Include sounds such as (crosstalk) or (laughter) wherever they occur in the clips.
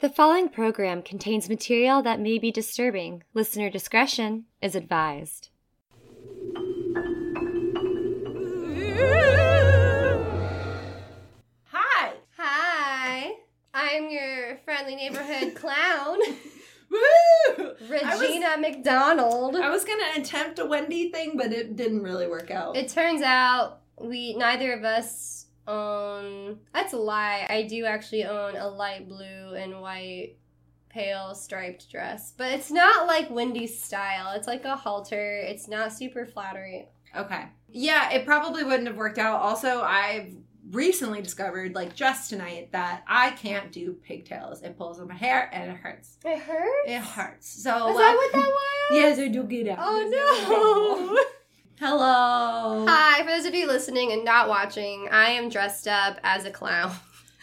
The following program contains material that may be disturbing. Listener discretion is advised. Hi. Hi, I'm your friendly neighborhood (laughs) clown, Woo! Regina McDonald. I was gonna attempt a Wendy thing, but it didn't really work out. It turns out we neither of us own. That's a lie. I do actually own a light blue and white pale striped dress, but it's not like Wendy's style. It's like a halter. It's not super flattering. okay. Yeah, it probably wouldn't have worked out. Also, I've recently discovered, like just tonight, that I can't do pigtails. It pulls on my hair and it hurts. It hurts. It hurts. So Is uh, that what that was? (laughs) Yes, I do get out. Oh no. (laughs) Hello. Hi, for those of you listening and not watching, I am dressed up as a clown.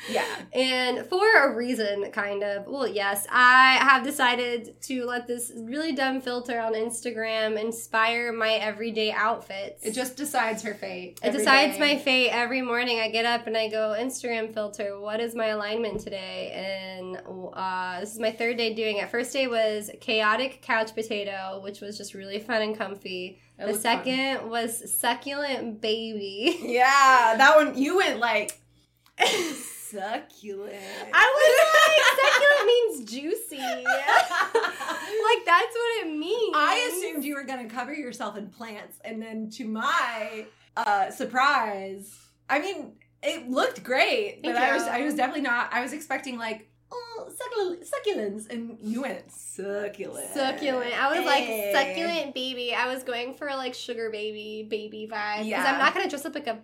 Yeah. And for a reason, kind of. Well, yes, I have decided to let this really dumb filter on Instagram inspire my everyday outfits. It just decides her fate. it decides day. my fate every morning. I get up and I go Instagram filter. What is my alignment today? And uh, this is my third day doing it. First day was chaotic couch potato, which was just really fun and comfy. It the looked fun. second was succulent baby. Yeah, that one you went like (laughs) succulent. I was like, succulent (laughs) means juicy. (laughs) like that's what it means. I assumed you were gonna cover yourself in plants, and then to my uh, surprise, I mean, it looked great, but I was. I was definitely not. I was expecting like oh succul- succulents, and you went succulent. succulent. I was like succulent baby. I was going for like sugar baby baby vibe because Yeah. I'm not gonna dress up like a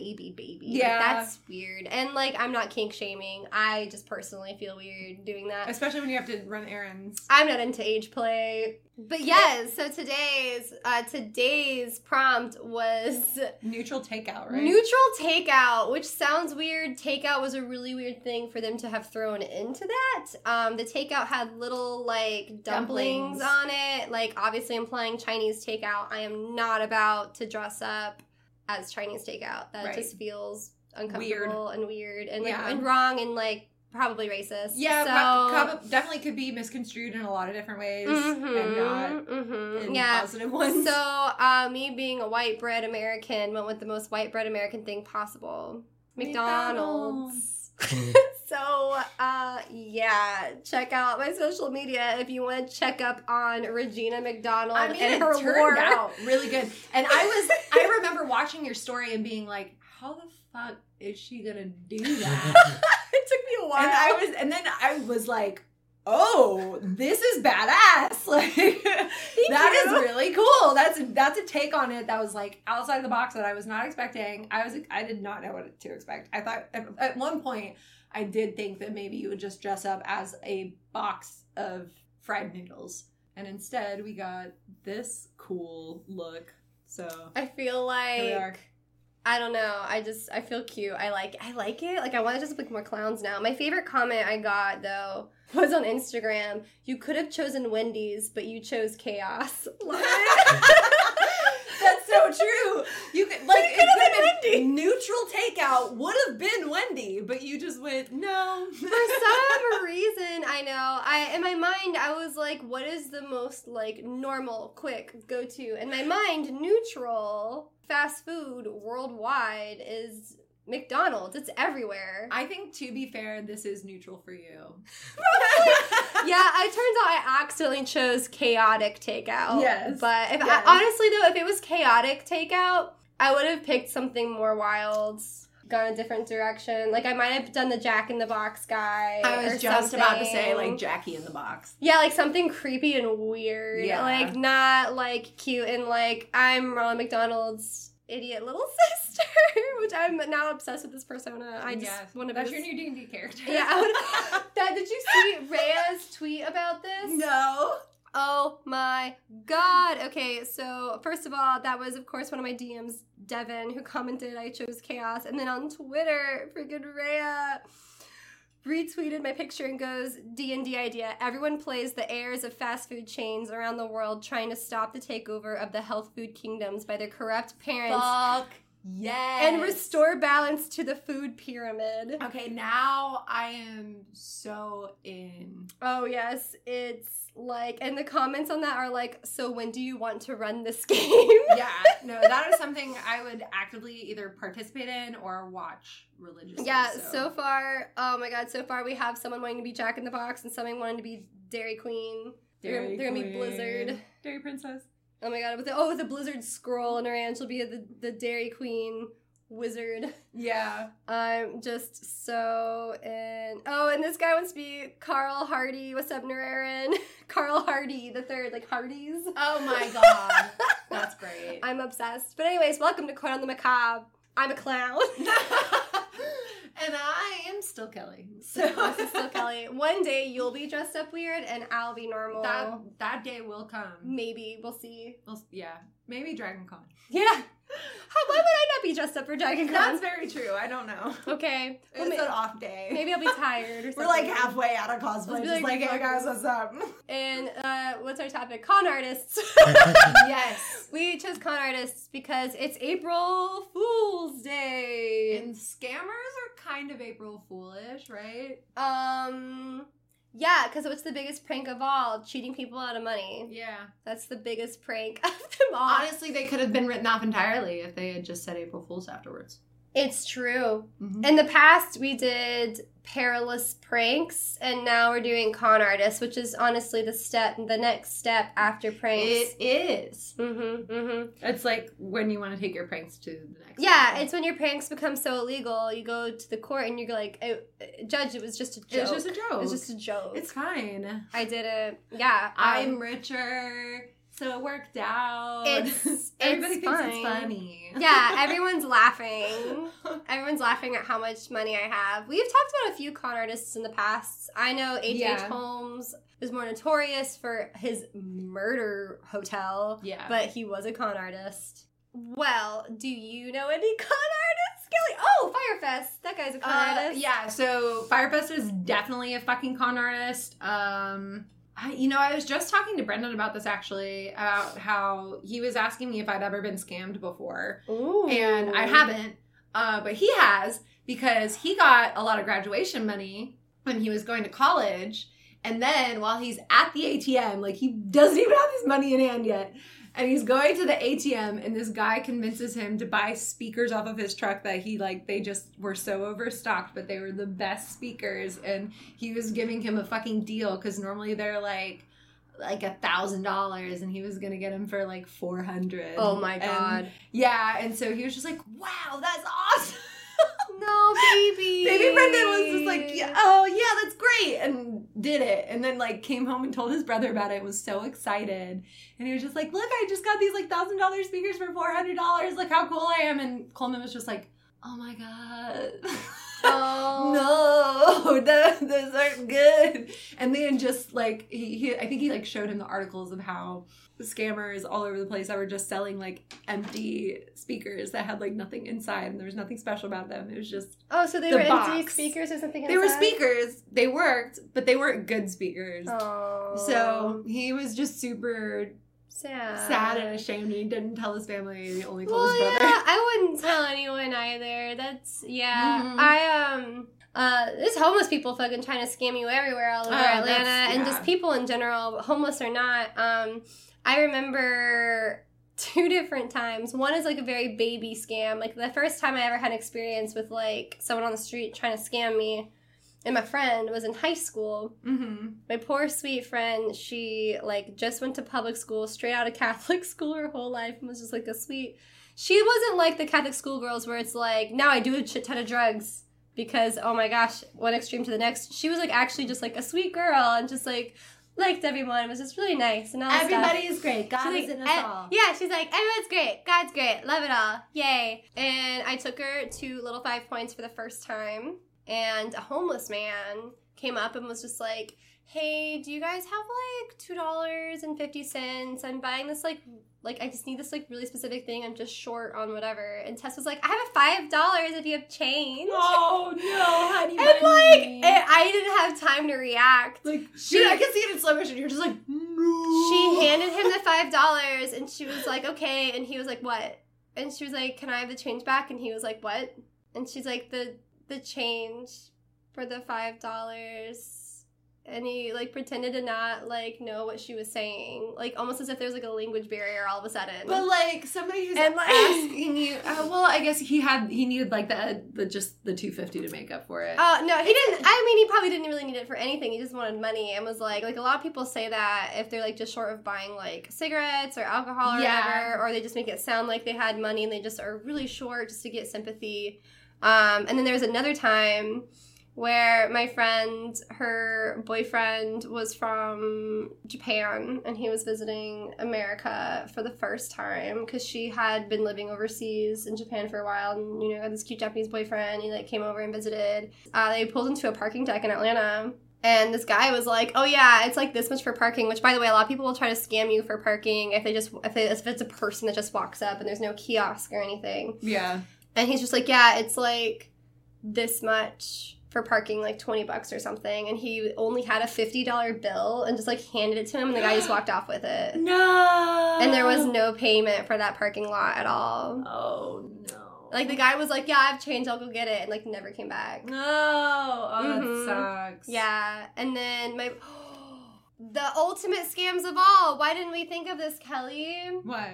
baby baby. Like, Yeah. that's weird. And like I'm not kink shaming. I just personally feel weird doing that. especially when you have to run errands. I'm not into age play. But yes, so today's uh today's prompt was Neutral takeout, right? Neutral takeout, which sounds weird. Takeout was a really weird thing for them to have thrown into that. Um, the takeout had little like dumplings, Dumplings. on it, like obviously implying Chinese takeout. I am not about to dress up as Chinese takeout. That Right. just feels uncomfortable and weird and like, Yeah. and wrong and like probably racist. Yeah, so, prob- prob- definitely could be misconstrued in a lot of different ways, and not Mhm, mhm. in yeah. positive ones. So, uh, me being a white bread American went with the most white bread American thing possible McDonald's. (laughs) so, uh, yeah, check out my social media if you want to check up on Regina McDonald I mean, and it her turned war. out really good. And I was, I remember watching your story and being like, how the fuck is she gonna do that? (laughs) (laughs) it took me a while. and I was, and then I was like, oh, this is badass. (laughs) Like that is you. really cool. That's that's a take on it that was like outside the box that I was not expecting. I was, I did not know what to expect. I thought at, at one point I did think that maybe you would just dress up as a box of fried noodles. And instead, we got this cool look. So I feel like. I don't know. I just I feel cute. I like I like it. Like I want to just look more clowns now. My favorite comment I got though was on Instagram. You could have chosen Wendy's, but you chose chaos. (laughs) (laughs) Love it. That's so true. You could like It been could've been neutral takeout would have been Wendy, but you just went no. For some reason, I know. I in my mind I was like, what is the most like normal, quick go to? In my mind, neutral fast food worldwide is McDonald's. It's everywhere. I think to be fair, this is neutral for you. (laughs) yeah, it turns out I accidentally chose chaotic takeout. Yes. But if Yes. I, honestly though, if it was chaotic takeout, I would have picked something more wild, gone a different direction. Like I might have done the Jack in the Box guy. I was just about to say like Jackie in the Box. Yeah, like something creepy and weird. Yeah. Like not like cute and like I'm Ronald McDonald's idiot little (laughs) sister, which I'm now obsessed with this persona. I just Yes. want to That's your new D and D character. Yeah, (laughs) that did you see Rhea's tweet about this? no. Oh my god. Okay, so first of all, that was of course one of my DMs, Devin, who commented I chose chaos. And then on Twitter, freaking Rhea retweeted my picture and goes, D&D idea. Everyone plays the heirs of fast food chains around the world trying to stop the takeover of the health food kingdoms by their corrupt parents Fuck Yes. and restore balance to the food pyramid. Okay, now I am so in. Oh yes, it's like, and the comments on that are like, so when do you want to run this (laughs) game? Yeah, no, that is something I would actively either participate in or watch religiously. Yeah, so. far, oh my god, so far we have someone wanting to be Jack in the Box and someone wanting to be Dairy Queen. They're, they're gonna be Blizzard. Dairy Princess. Oh my god, with the, oh with the Blizzard scroll in her hand, she'll be the the Dairy Queen wizard. Yeah. I'm just so in. Oh, and this guy wants to be Carl Hardy. What's up, Nararin? Carl (laughs) Hardy, the third, like Hardee's. Oh my (laughs) god. That's great. I'm obsessed. But anyways, welcome to Coin on the Macabre. I'm a clown. (laughs) and I am still Kelly. So (laughs) this is still Kelly. One day you'll be dressed up weird and I'll be normal. that that day will come. Maybe we'll see. We'll, yeah, maybe Dragon Con. Yeah. How, why would I not be dressed up for Dragon Con? That's very true. I don't know. okay. Well, It's may- an off day. maybe I'll be tired or something. (laughs) We're like halfway out of cosplay. Just like- like, hey guys, what's up? And uh, what's our topic? Con artists. (laughs) yes. we chose con artists because it's April Fool's Day. And scammers are kind of April Foolish, right? Um, yeah, because what's the biggest prank of all? Cheating people out of money. Yeah. That's the biggest prank (laughs) of them all. Honestly, they could have been written off entirely if they had just said April Fools afterwards. It's true. Mhm. In the past, we did perilous pranks, and now we're doing con artists, which is honestly the step, the next step after pranks. It is. mm-hmm, mm-hmm. It's like when you want to take your pranks to the next. Yeah, level. it's when your pranks become so illegal, you go to the court and you're like, "Oh, Judge, it was just a joke. It was just a joke. It was just a joke. It's fine. I did it. Yeah, I'm um, richer, so it worked out. It's- (laughs) everybody it's thinks fine. it's funny. yeah, (laughs) everyone's laughing. Everyone's laughing at how much money I have. We've talked about a few con artists in the past. I know H.H. Yeah. Holmes is more notorious for his murder hotel, yeah. but he was a con artist. Well, do you know any con artists, Kelly? Oh, Fyre Fest. That guy's a con Uh, artist. yeah, so Fyre Fest is definitely a fucking con artist. Um, I, you know, I was just talking to Brendan about this actually, about how he was asking me if I'd ever been scammed before, Ooh. and I haven't, uh, but he has because he got a lot of graduation money when he was going to college, and then while he's at the ATM, like he doesn't even have his money in hand yet. And he's going to the ATM, and this guy convinces him to buy speakers off of his truck that he like. They just were so overstocked, but they were the best speakers, and he was giving him a fucking deal because normally they're like like a thousand dollars, and he was gonna get him for like four hundred. Oh my god. Yeah, and so he was just like, "Wow, that's awesome." No, baby. Baby Brendan was just like, yeah, "Oh yeah, that's great," and did it, and then like came home and told his brother about it. Was so excited, and he was just like, "Look, I just got these like thousand dollar speakers for four hundred dollars. Look how cool I am!" And Coleman was just like, "Oh my god." Oh. (laughs) no, th- those aren't good. And then just like he, he, I think he like showed him the articles of how scammers all over the place that were just selling like empty speakers that had like nothing inside and there was nothing special about them. It was just Oh, so they The were empty speakers or something? they were speakers. They worked, but they weren't good speakers. Oh. So he was just super sad. sad and ashamed. He didn't tell his family. He only told Well, his brother. yeah, I wouldn't (laughs) tell anyone either. That's yeah. Mhm. I um. Uh, there's homeless people fucking trying to scam you everywhere all over Oh, Atlanta, that's- and just people in general, homeless or not. Um, I remember (laughs) two different times. One is like a very baby scam. Like the first time I ever had experience with like someone on the street trying to scam me, and my friend was in high school, Mm-hmm. my poor sweet friend she like just went to public school straight out of (laughs) catholic school her whole life and was just like a sweet she wasn't like the catholic school girls where it's like now i do a shit ton of drugs because oh my gosh one extreme to the next she was like actually just like a sweet girl and just like liked everyone it was just really nice and all that stuff. Everybody is great. God She's is like, in us "Eh," all. Yeah, she's like, everyone's great. God's great. Love it all. Yay. And I took her to Little Five Points for the first time. And a homeless man came up and was just like, hey, do you guys have like $2.50? I'm buying this like, like I just need this like really specific thing. I'm just short on whatever. And Tess was like, I have a $5 if you have change. Oh no, honey. And like, and I didn't have time to react. Like, She- dude, I can see it in slow motion. You're just like, no. She handed him the five dollars and she was like, okay. And he was like, what? and she was like, "Can I have the change back?" And he was like, "What?" And she's like, "The the change for the five dollars." And he like pretended to not like know what she was saying, like almost as if there's like a language barrier all of a sudden. But like somebody who's And, like- asking you, (laughs) uh, well, I guess he had he needed like the the just the two fifty to make up for it. Oh no, he didn't. I mean, he probably didn't really need it for anything. He just wanted money and was like, like a lot of people say that if they're like just short of buying like cigarettes or alcohol or Yeah. whatever, or they just make it sound like they had money and they just are really short just to get sympathy. Um, and then there was another time where my friend, her boyfriend was from Japan and he was visiting America for the first time because she had been living overseas in Japan for a while and you know had this cute Japanese boyfriend. He like came over and visited. Uh, they pulled into a parking deck in Atlanta. And this guy was like, "Oh yeah, it's like this much for parking." Which, by the way, a lot of people will try to scam you for parking if they just if, they, if it's a person that just walks up and there's no kiosk or anything. yeah. And he's just like, yeah, it's like this much for parking, like 20 bucks or something. And he only had a $50 bill and just like handed it to him, and the guy just (gasps) walked off with it. No. And there was no payment for that parking lot at all. Oh no. Like the guy was like, yeah, I have change, I'll go get it, and like never came back. No. Oh, Mhm. that sucks. Yeah. And then my. (gasps) The ultimate scams of all. Why didn't we think of this, Kelly? What?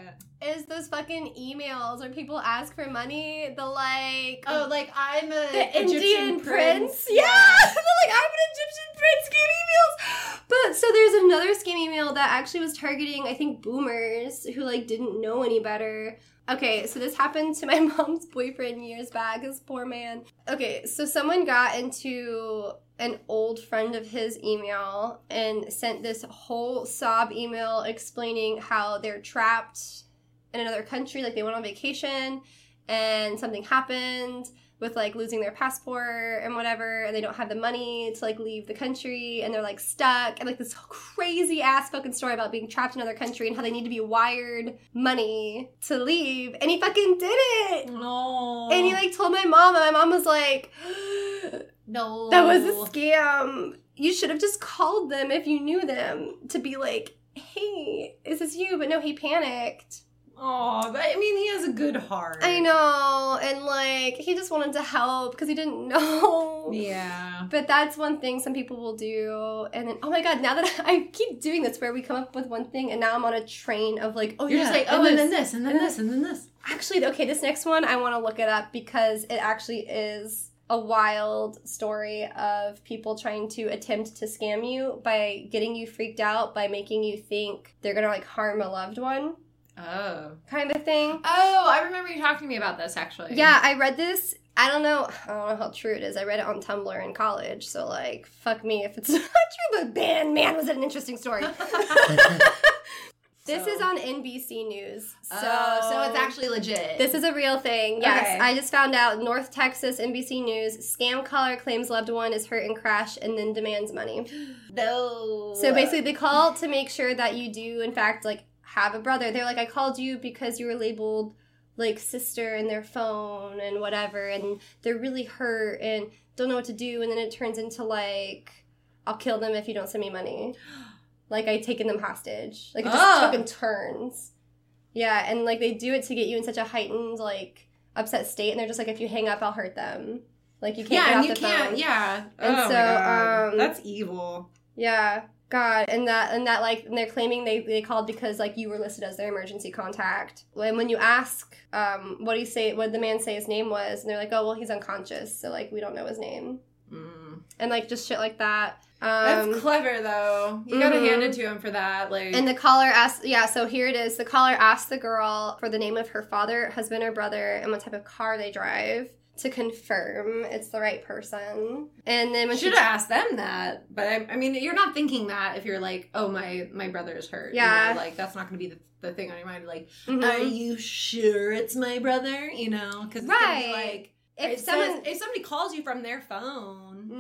Is those fucking emails where people ask for money? The like. Oh, like I'm a the Egyptian Indian prince. Yeah, (laughs) like I'm an Egyptian prince scam emails. But so there's another scam email that actually was targeting, I think, boomers who like didn't know any better. Okay, so this happened to my (laughs) mom's boyfriend years back. This poor man. Okay, so someone got into an old friend of his email and sent this whole sob email explaining how they're trapped in another country, like they went on vacation and something happened with like losing their passport and whatever and they don't have the money to like leave the country and they're like stuck and like this crazy ass fucking story about being trapped in another country and how they need to be wired money to leave and he fucking did it No. and he like told my mom and my mom was like (gasps) no. that was a scam you should have just called them if you knew them to be like hey is this you but no he panicked Oh, I mean, he has a good heart. I know, and like he just wanted to help because he didn't (laughs) know. Yeah. But that's one thing some people will do, and then oh my god, now that (laughs) I keep doing this, where we come up with one thing, and now I'm on a train of like, oh You're yeah, just like, oh, and then this, and then this, and then this. Actually, okay, this next one I want to look it up because it actually is a wild story of people trying to attempt to scam you by getting you freaked out by making you think they're gonna like harm a loved one, Oh. kind of thing. Oh, I remember you talking to me about this actually. Yeah, I read this. I don't know. I don't know how true it is. I read it on Tumblr in college, so like, fuck me if it's (laughs) not true. But man, man, was it an interesting story. (laughs) this So- is on NBC News, so So, so it's oh. actually legit. this is a real thing. Yes, Okay. I just found out. North Texas NBC News scam caller claims loved one is hurt and crash and then demands money. (gasps) no. So basically, they call to make sure that you do, in fact, like have a brother. They're like, I called you because you were labeled like sister in their phone and whatever, and they're really hurt and don't know what to do. And then it turns into like, I'll kill them if you don't send me money. (gasps) Like I taken them hostage. Like it just Ah. fucking turns. Yeah, and like they do it to get you in such a heightened like upset state, and they're just like, if you hang up, I'll hurt them. Like you can't yeah, get and off you the can't. phone. Yeah. And oh so, my God. um, that's evil. Yeah, God, and that and that like and they're claiming they they called because like you were listed as their emergency contact. And when you ask, um, what do you say? What the man say his name was? And they're like, oh well, he's unconscious, so like we don't know his name, Mm. and like just shit like that. That's Um, clever though. You gotta mhm. hand it to him for that. Like, and the caller asked, yeah, so here it is. The caller asked the girl for the name of her father, husband, or brother, and what type of car they drive to confirm it's the right person. And then when she should have asked them that. But I, I mean, you're not thinking that if you're like, oh my my brother's hurt. you Yeah. know, like that's not gonna be the, the thing on your mind. Like, Mhm. are you sure it's my brother? You know, because Right. like if someone says- if somebody calls you from their phone.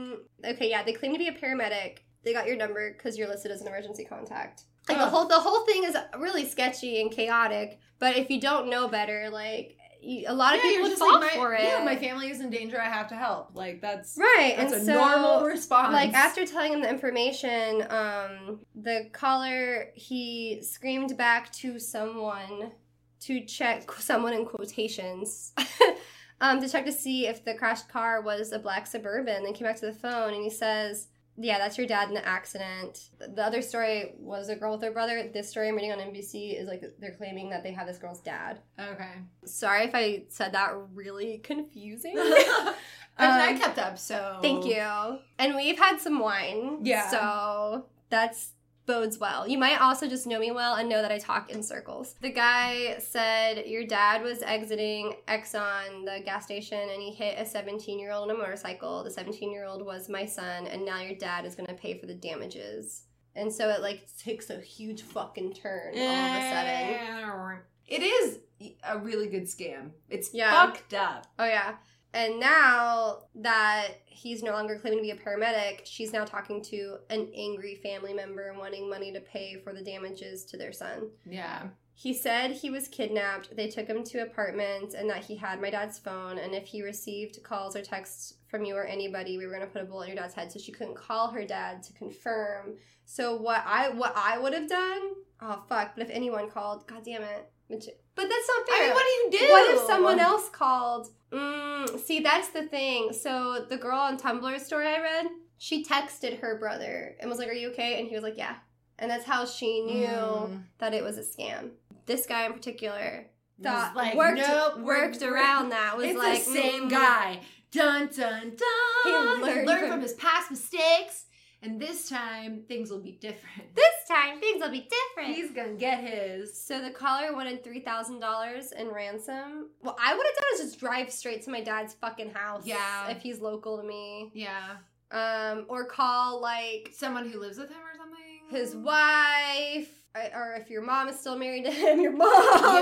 Mm, okay, yeah, they claim to be a paramedic. They got your number because you're listed as an emergency contact. Like the whole the whole thing is really sketchy and chaotic. But if you don't know better, like you, a lot of Yeah, people would just fall like, my, for it. Yeah, my family is in danger. I have to help. Like that's right, that's and a so normal response. like after telling him the information, um, the caller he screamed back to someone to check someone in quotations. (laughs) um, to check to see if the crashed car was a black suburban. Then came back to the phone and he says, "Yeah, that's your dad in the accident." The other story was a girl with her brother. This story I'm reading on NBC is like they're claiming that they have this girl's dad. Okay. Sorry if I said that really confusing. I, mean, I Um, kept up, so Thank you. And we've had some wine. Yeah. So that's bodes well. You might also just know me well and know that I talk in circles. The guy said your dad was exiting Exxon, the gas station, and he hit a 17 year old on a motorcycle. The 17 year old was my son, and now your dad is going to pay for the damages. And so it like takes a huge fucking turn all of a sudden. It is a really good scam. It's Yeah. fucked up. Oh yeah. And now that he's no longer claiming to be a paramedic, she's now talking to an angry family member wanting money to pay for the damages to their son. Yeah. He said he was kidnapped. They took him to apartments, and that he had my dad's phone and if he received calls or texts from you or anybody, we were going to put a bullet in your dad's head so she couldn't call her dad to confirm. So what I what I would have done? Oh fuck, but if anyone called, god damn it. But that's not fair. I mean, what do you do? What if someone else called? Mm, see, that's the thing. So the girl on Tumblr story I read, she texted her brother and was like, "Are you okay?" And he was like, "Yeah." And that's how she knew Mm. that it was a scam. This guy in particular thought like, worked nope, worked around that. Was like the same mm, guy. Dun dun dun. He learned from, from- his past mistakes, and this time things will be different. (laughs) This time things will be different. He's gonna get his. So the caller wanted three thousand dollars in ransom. What I would have done is just drive straight to my dad's fucking house. Yeah. if he's local to me. Yeah, Um, or call like someone who lives with him or something. his wife, or- or if your mom is still married to him, (laughs) your mom.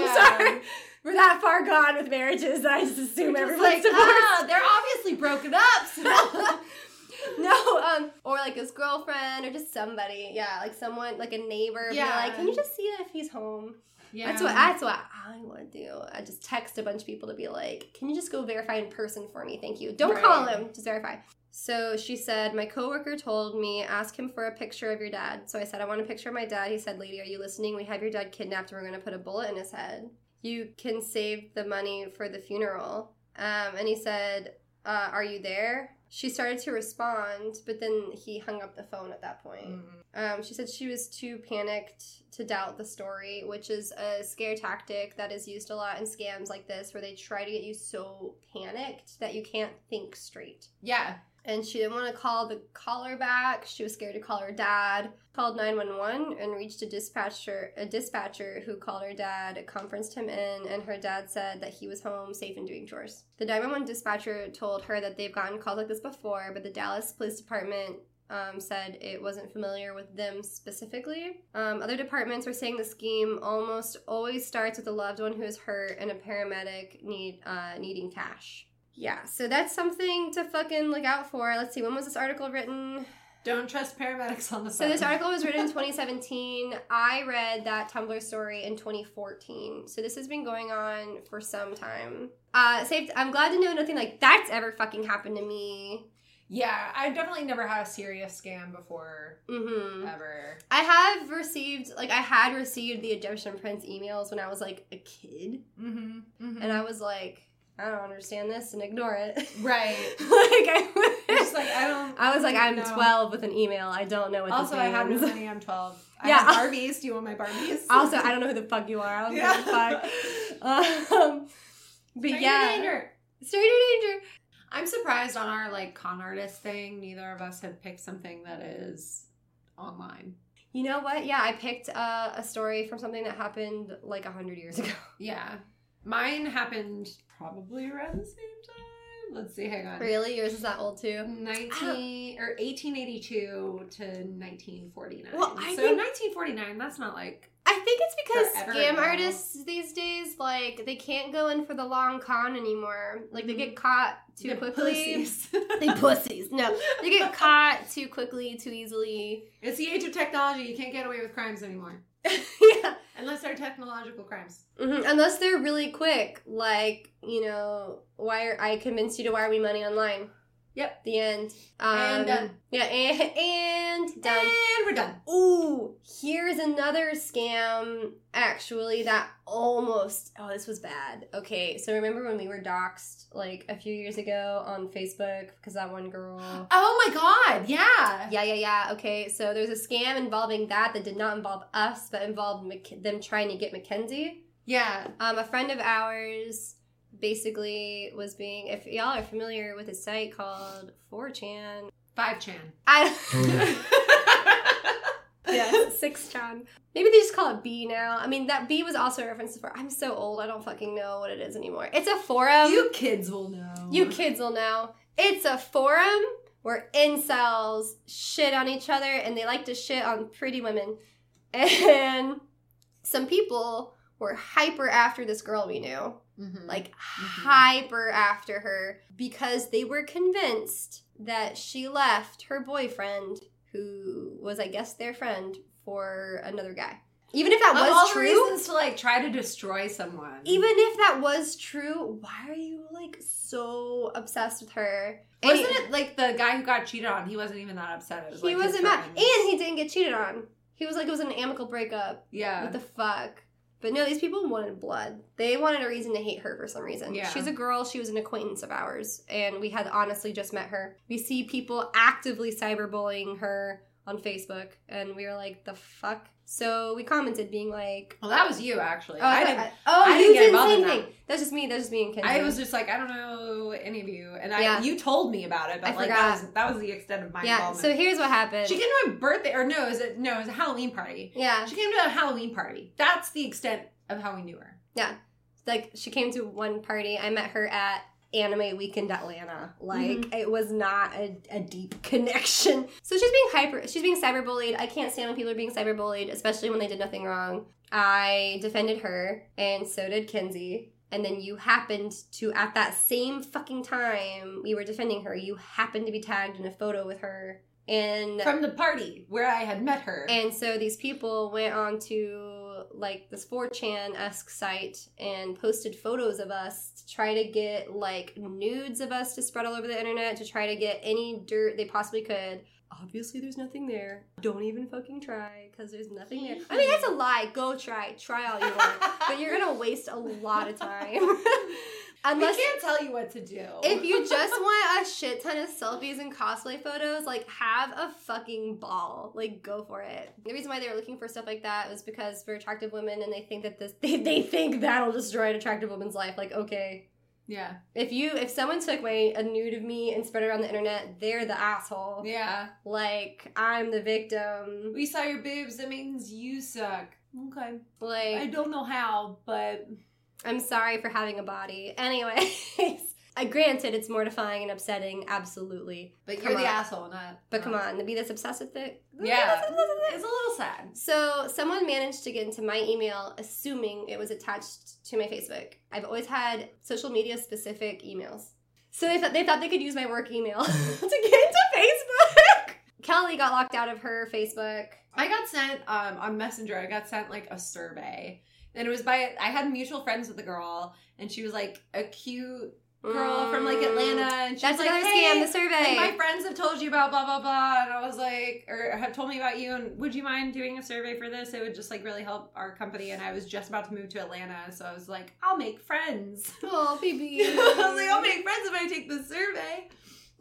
Yeah. Sorry, we're that far gone with marriages that I just assume Just everyone's like, divorced. ah, they're obviously broken up. So. (laughs) (laughs) no, um, or like his girlfriend, or just somebody. Yeah, like someone, like a neighbor. Yeah, like, can you just see if he's home? yeah, That's what that's what I would do. I just text a bunch of people to be like, "Can you just go verify in person for me? Thank you. Don't call him, just verify." So she said, "My coworker told me ask him for a picture of your dad." So I said, "I want a picture of my dad." He said, "Lady, are you listening? We have your dad kidnapped, and we're going to put a bullet in his head. You can save the money for the funeral." Um, and he said, uh, "Are you there?" She started to respond, but then he hung up the phone at that point. Mm. Um, she said she was too panicked to doubt the story, which is a scare tactic that is used a lot in scams like this, where they try to get you so panicked that you can't think straight. Yeah, And she didn't want to call the caller back. She was scared to call her dad. Called 911 and reached a dispatcher, a dispatcher who called her dad, conferenced him in, and her dad said that he was home, safe and doing chores. The 911 dispatcher told her that they've gotten calls like this before, but the Dallas Police Department um, said it wasn't familiar with them specifically. Um, other departments were saying the scheme almost always starts with a loved one who is hurt and a paramedic need uh, needing cash. Yeah, so that's something to fucking look out for. Let's see, when was this article written? don't trust paramedics on the side. So this article was written in (laughs) 2017. I read that Tumblr story in 2014. So this has been going on for some time. Uh, saved. I'm glad to know nothing like that's ever fucking happened to me. Yeah, I've definitely never had a serious scam before, Mm-hmm. ever. I have received, like, I had received the Egyptian Prince emails when I was like a kid, Mm-hmm. mm-hmm. and I was like, I don't understand this, and ignore it. right. (laughs) like I was Just like I don't. I was like, I'm know. 12 with an email. I don't know what Also, this I have no money. I'm 12. I Yeah. have Barbies. Do you want my Barbies? also, I (laughs) don't know who the fuck you are. I don't Yeah. give a fuck. Um, but Stranger yeah, danger. stranger danger. I'm surprised on our like con artist thing. Neither of us have picked something that is online. You know what? Yeah, I picked uh, a story from something that happened like a hundred years ago. Yeah, mine happened probably around the same time. Let's see. Hang on. really? Yours is that old too? 19 or 1882 to 1949. Well, I so think- 1949. That's not like I think it's because scam ago. artists these days, like, they can't go in for the long con anymore. Like, they get mm-hmm. caught too the quickly. pussies. They (laughs) pussies. No, they get caught too quickly, too easily. It's the age of technology. You can't get away with crimes anymore (laughs) yeah. unless they're technological crimes. hmm Unless they're really quick, like you know, wire. I convinced you to wire me money online. Yep. The end. Um, And done. Yeah, and, (laughs) and done. And we're done. Ooh, here's another scam actually that almost oh this was bad. Okay, so remember when we were doxxed like a few years ago on Facebook because that one girl (gasps) Oh my god, yeah. Yeah, yeah, yeah. Okay, so there's a scam involving that that did not involve us, but involved Mac- them trying to get Mackenzie. Yeah. Um, a friend of ours basically was being, if y'all are familiar with a site called 4chan, Five chan. I (laughs) yeah, (laughs) six chan. Maybe they just call it B now. I mean, that B was also a reference to. I'm so old, I don't fucking know what it is anymore. It's a forum. you kids will know. You kids will know. It's a forum where incels shit on each other and they like to shit on pretty women. And some people were hyper after this girl we knew. Mhm. Like hyper after her because they were convinced that she left her boyfriend, who was, I guess, their friend, for another guy. Even if that Of was all true, reasons to like try to destroy someone. even if that was true, why are you like so obsessed with her? And wasn't it like the guy who got cheated on? He wasn't even that upset. It was He like wasn't mad, and he didn't get cheated on. He was like it was an amicable breakup. yeah. What the fuck? But no, these people wanted blood. They wanted a reason to hate her for some reason. Yeah. She's a girl. She was an acquaintance of ours, and we had honestly just met her. We see people actively cyberbullying her on Facebook, and we were like, "The fuck." So we commented, being like, well, that was you actually. "Oh, I I didn't. thought- oh, I you didn't get didn't involved say in that. anything." That's just me. That's just me and Kenzie. I was just like, I don't know any of you, and I Yeah. you told me about it, but I like forgot. that was that was the extent of my yeah. involvement. So here's what happened. she came to my birthday, or no, it was a, no, it was a Halloween party. yeah. She came to a Halloween party. That's the extent of how we knew her. Yeah, like she came to one party. I met her at Anime Weekend Atlanta. Like mm-hmm. it was not a, a deep (laughs) connection. So she's being hyper. She's being cyberbullied. I can't stand when people are being cyberbullied, especially when they did nothing wrong. I defended her, and so did Kenzie. And then you happened to, at that same fucking time we were defending her, you happened to be tagged in a photo with her. And From the party where I had met her. and so these people went on to like this 4chan esque site and posted photos of us to try to get like nudes of us to spread all over the internet to try to get any dirt they possibly could. Obviously, there's nothing there. Don't even fucking try because there's nothing there. I mean, that's a lie. Go try. Try all you want. (laughs) but you're gonna waste a lot of time. (laughs) Unless can't tell you what to do. if you (laughs) just want a shit ton of selfies and cosplay photos, like have a fucking ball. Like go for it. The reason why they were looking for stuff like that was because for attractive women and they think that this (laughs) they, they think that'll destroy an attractive woman's life. Like, okay. yeah, If you if someone took my a nude of me and spread it around the internet, they're the asshole. yeah. Like I'm the victim. We saw your boobs. That means you suck. Okay. Like I don't know how, but I'm sorry for having a body. (laughs) Anyways. I granted it's mortifying and upsetting, absolutely. but Come you're the asshole, not. But come on, to be this obsessed with it. Yeah, it's a little sad. So someone managed to get into my email assuming it was attached to my Facebook. I've always had social media specific emails. So they thought they thought they could use my work email (laughs) to get into Facebook. (laughs) Kelly got locked out of her Facebook. I got sent um, on Messenger. I got sent like a survey, and it was by I had mutual friends with the girl, and she was like a cute girl from like Atlanta, and she Mm. That's was like, "Hey, scam, the survey. Like my friends have told you about blah blah blah, and I was like, or have told me about you, and would you mind doing a survey for this? It would just like really help our company. And I was just about to move to Atlanta, so I was like, I'll make friends. (laughs) oh, baby. (laughs) I was like, I'll make friends if I take the survey.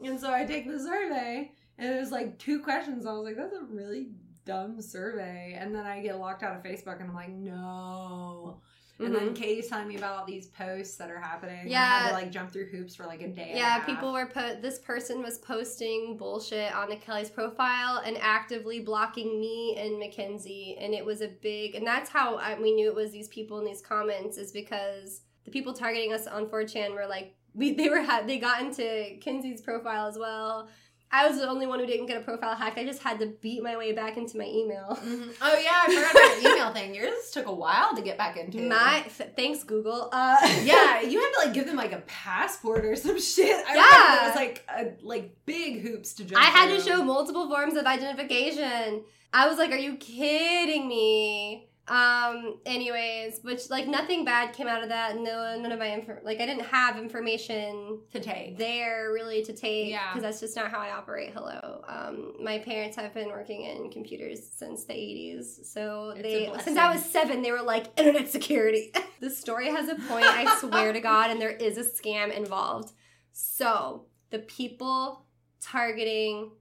And so I take the survey, and it was like two questions. I was like, that's a really dumb survey. And then I get locked out of Facebook, and I'm like, no. And then Mhm. Katie's telling me about all these posts that are happening. I Yeah. had to like jump through hoops for like a day. a Yeah, half. people were put. This person was posting bullshit on the Kelly's profile and actively blocking me and Mackenzie, and it was a big. And that's how I, we knew it was these people in these comments is because the people targeting us on 4chan were like we they were had they got into Kenzie's profile as well. I was the only one who didn't get a profile hacked. I just had to beat my way back into my email. Mhm. Oh yeah, I forgot about your email thing. Yours took a while to get back into. My th- thanks Google. Uh, (laughs) yeah, (laughs) you had to like give them like a passport or some shit. I Yeah. it was like a, like big hoops to jump. I had to show multiple forms of identification. I was like, "Are you kidding me?" Um. Anyways, which like nothing bad came out of that. No, none of my info. Like I didn't have information To take. there really to take Yeah. because that's just not how I operate. Hello. Um. My parents have been working in computers since the eighties, so It's they since I was seven, they were like internet security. (laughs) the story has a point. I swear to God, and there is a scam involved. So the people targeting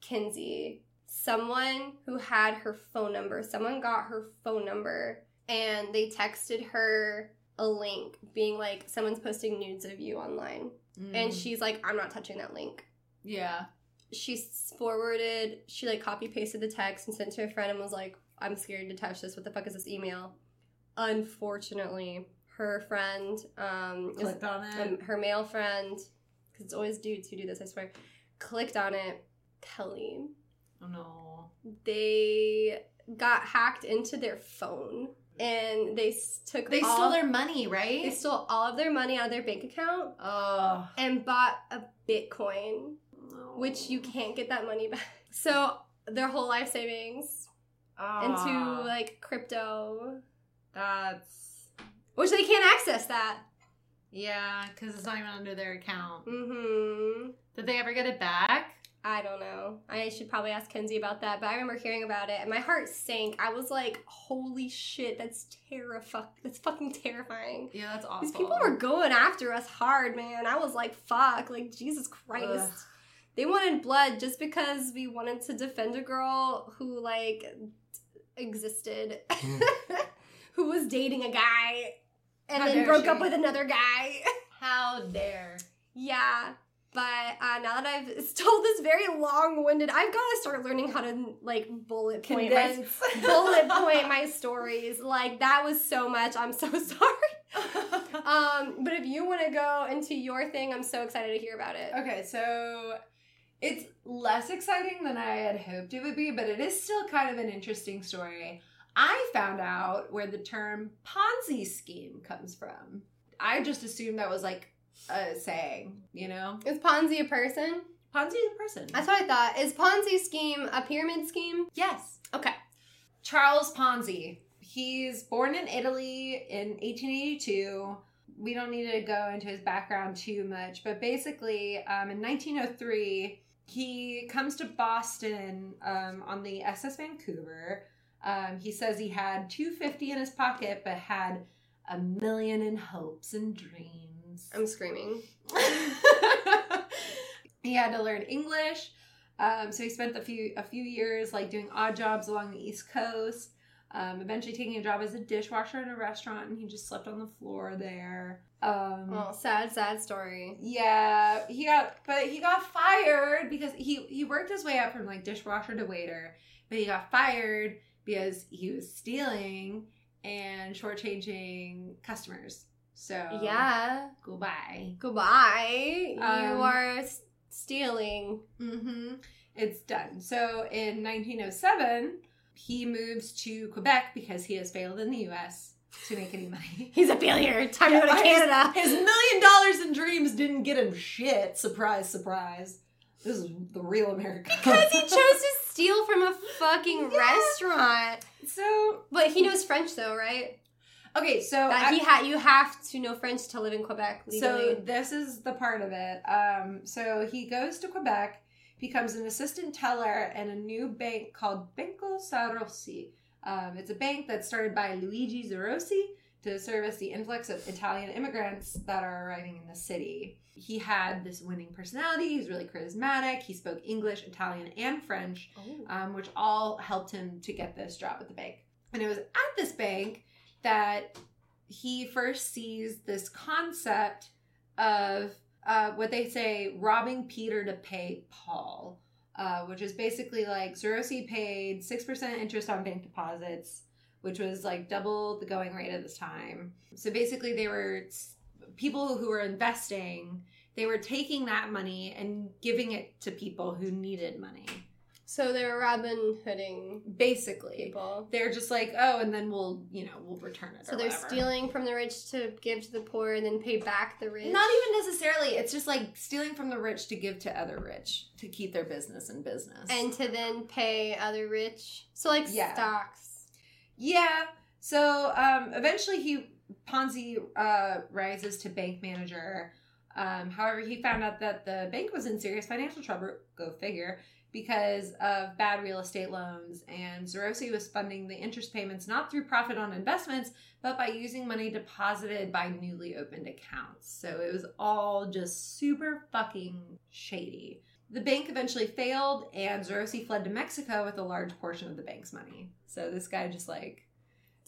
Kenzie someone who had her phone number. Someone got her phone number and they texted her a link being like, someone's posting nudes of you online. And Mm. she's like, I'm not touching that link. yeah. She forwarded, she like copy pasted the text and sent to a friend and was like, I'm scared to touch this. What the fuck is this email? Unfortunately, her friend, um, Clicked on it. um, her male friend, because it's always dudes who do this, I swear, clicked on it. Kelly, oh no. they got hacked into their phone and they took They all, stole their money, right? they stole all of their money out of their bank account oh. and bought a bitcoin which you can't get that money (laughs) back so their whole life savings into Ah, like crypto that's which they can't access that yeah, because it's not even under their account. mm-hmm Did they ever get it back? I don't know. I should probably ask Kenzie about that, but I remember hearing about it and my heart sank. I was like, holy shit, that's terrifying. That's fucking terrifying. Yeah, that's awful. These people were going after us hard, man. I was like, fuck, like Jesus Christ. Ugh. They wanted blood just because we wanted to defend a girl who like existed, (laughs) who was dating a guy and How then broke she. up with another guy. (laughs) How dare. yeah. But uh, now that I've (laughs) told this very long-winded, I've got to start learning how to like bullet point my Condense. (laughs) bullet point my stories. Like that was so much. I'm so (laughs) sorry. Um, but if you want to go into your thing, I'm so excited to hear about it. Okay, so it's less exciting than I had hoped it would be, but it is still kind of an interesting story. I found out where the term Ponzi scheme comes from. I just assumed that was like a saying, you know? Is Ponzi a person? Ponzi is a person. That's what I thought. Is Ponzi scheme a pyramid scheme? yes. Okay. Charles Ponzi. He's born in Italy in 1882. We don't need to go into his background too much, but basically, um, in 1903, he comes to Boston um, on the SS Vancouver. Um, he says he had 250 in his pocket, but had a million in hopes and dreams. I'm screaming. (laughs) he had to learn English. Um, so he spent a few a few years like doing odd jobs along the East Coast. Um, eventually taking a job as a dishwasher in a restaurant, and he just slept on the floor there. Um, Oh, sad, sad story. yeah, he got, but he got fired because he he worked his way up from like dishwasher to waiter, but he got fired because he was stealing and shortchanging customers. So Yeah. goodbye. Goodbye. you Um, are s- stealing. Mm-hmm. It's done. So in 1907, he moves to Quebec because he has failed in the U.S. to make any money. (laughs) He's a failure. Time to go to His- Canada. His million dollars in dreams didn't get him shit. Surprise, surprise. This is the real America. Because he (laughs) chose to steal from a fucking Yeah. restaurant. so But he knows French though, right? Okay, so That I- he ha- you have to know French to live in Quebec legally. So this is the part of it. Um, so he goes to Quebec, becomes an assistant teller in a new bank called Banco Zarossi. Um, it's a bank that's started by Luigi Zarossi to service the influx of Italian immigrants that are arriving in the city. He had this winning personality. He's really charismatic. He spoke English, Italian, and French Oh. um, which all helped him to get this job at the bank. And it was at this bank that he first sees this concept of uh, what they say robbing Peter to pay Paul, uh, which is basically like Zarossi paid 6% interest on bank deposits, which was like double the going rate at this time. So basically, they were people who were investing. They were taking that money and giving it to people who needed money. So they're Robin Hooding Basically, people. they're just like, oh, and then we'll, you know, we'll return it. So they're whatever. stealing from the rich to give to the poor and then pay back the rich. Not even necessarily. It's just like stealing from the rich to give to other rich to keep their business in business. and to then pay other rich. So like Yeah. stocks. yeah, So um, eventually he Ponzi uh, rises to bank manager. Um, however, he found out that the bank was in serious financial trouble. Go figure. Because of bad real estate loans, and Zarossi was funding the interest payments not through profit on investments, but by using money deposited by newly opened accounts. So it was all just super fucking shady. The bank eventually failed, and Zarossi fled to Mexico with a large portion of the bank's money. So this guy just like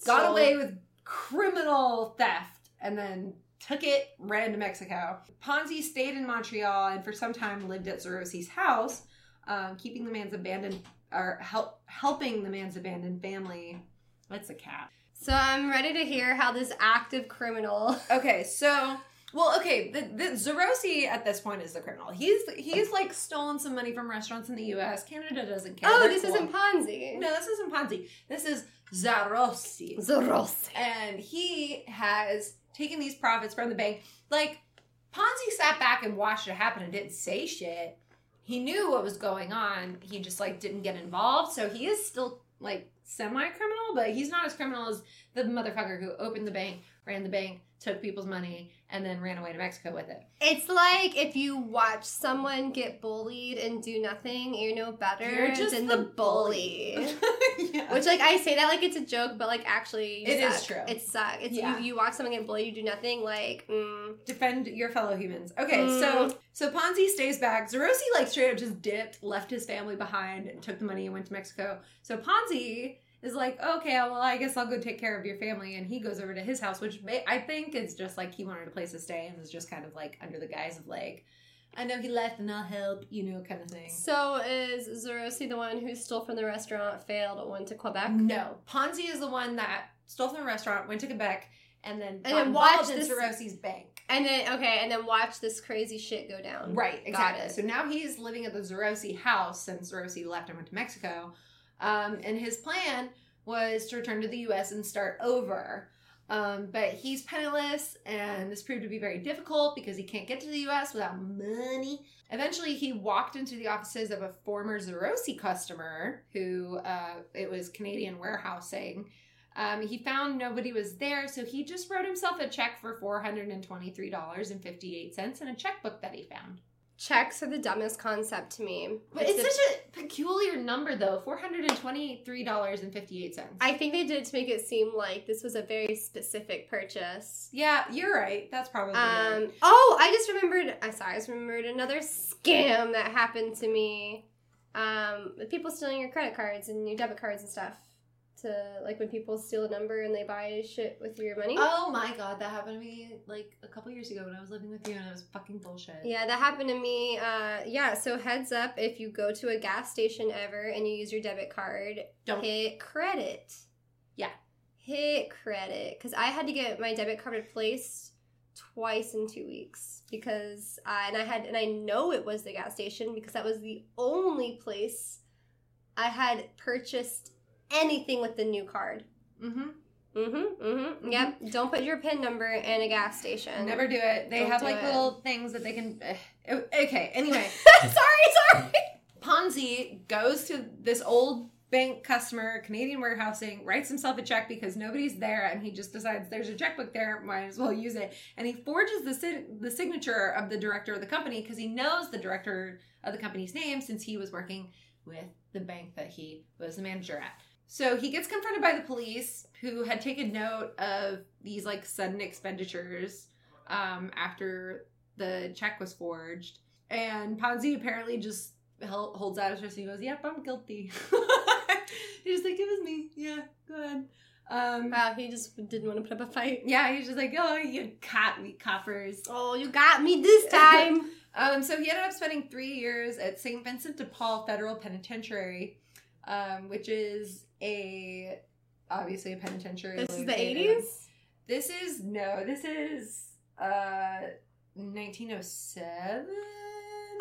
got So- away with criminal theft and then took it, ran to Mexico. Ponzi stayed in Montreal and for some time lived at Zarossi's house, um, keeping the man's abandoned or help helping the man's abandoned family. That's a cat. So I'm ready to hear how this active criminal. (laughs) Okay, so well, okay, the, the Zarossi at this point is the criminal. He's he's like stolen some money from restaurants in the U.S. Canada doesn't care. Oh, They're this cool. isn't Ponzi. No, this isn't Ponzi. This is Zarossi. Zarossi. and he has taken these profits from the bank. Like Ponzi sat back and watched it happen and didn't say shit. He knew what was going on. He just like didn't get involved. So he is still like semi criminal, but he's not as criminal as the motherfucker who opened the bank, ran the bank, took people's money, and then ran away to Mexico with it. It's like if you watch someone get bullied and do nothing, you're no better You're just than the the, bully. (laughs) (laughs) yeah. Which, like, I say that like it's a joke, but like actually, you It is suck. true. It sucks. It's Yeah. you, you watch someone get bullied, you do nothing. Like, mm, defend your fellow humans. Okay, Mm. so so Ponzi stays back. Zarossi like straight up just dipped, left his family behind, and took the money and went to Mexico. So Ponzi is like, okay, well, I guess I'll go take care of your family, and he goes over to his house, which I think is just like he wanted a place to stay and was just kind of like under the guise of like, I know he left and I'll help, you know, kind of thing. so is Zarossi the one who stole from the restaurant, failed, went to Quebec? No, Ponzi is the one that stole from the restaurant, went to Quebec, and then got then watched this- Zarossi's bank. And then okay, and then watch this crazy shit go down. Right, exactly. So now he's living at the Zarossi house since Zarossi left and went to Mexico. Um, and his plan was to return to the US and start over. Um, but he's penniless, and this proved to be very difficult because he can't get to the US without money. Eventually, he walked into the offices of a former Zarossi customer who uh, it was Canadian warehousing. Um, he found nobody was there, so he just wrote himself a check for $423.58 in a checkbook that he found. Checks are the dumbest concept to me. But It's it's, such a peculiar number, though $423.58. I think they did it to make it seem like this was a very specific purchase. yeah, you're right. That's probably it. Um. Oh, I just remembered. I'm sorry. I just remembered another scam that happened to me. Um, with people stealing your credit cards and your debit cards and stuff. To like when people steal a number and they buy shit with your money. Oh my god, that happened to me like a couple years ago when I was living with you, and it was fucking bullshit. Yeah, that happened to me. Uh, yeah. So heads up, if you go to a gas station ever and you use your debit card, Don't. hit credit. Yeah. Hit credit because I had to get my debit card replaced twice in two weeks because I, and I had and I know it was the gas station because that was the only place I had purchased anything with the new card. Mm-hmm. Mm-hmm. Mm-hmm. Yep. Don't put your PIN number in a gas station. Never do it. They Don't have like it. little things that they can. Uh, okay, anyway. (laughs) (laughs) sorry. Sorry. Ponzi goes to this old bank customer, Canadian warehousing, writes himself a check because nobody's there, and he just decides there's a checkbook there, might as well use it. And he forges the the signature of the director of the company because he knows the director of the company's name since he was working with the bank that he was the manager at. So he gets confronted by the police, who had taken note of these like sudden expenditures um, after the check was forged. And Ponzi apparently just hel- holds out his wrist and he goes, "Yep, I'm guilty." (laughs) he's just like, "It was me. Yeah, go ahead." Um, Wow, he just didn't want to put up a fight. yeah, he's just like, "Oh, you caught me, coppers." Oh, you got me this time. (laughs) Um, so he ended up spending three years at St. Vincent de Paul Federal Penitentiary, um, which is a obviously a penitentiary. this is the 80s? This is no, this is uh 1907.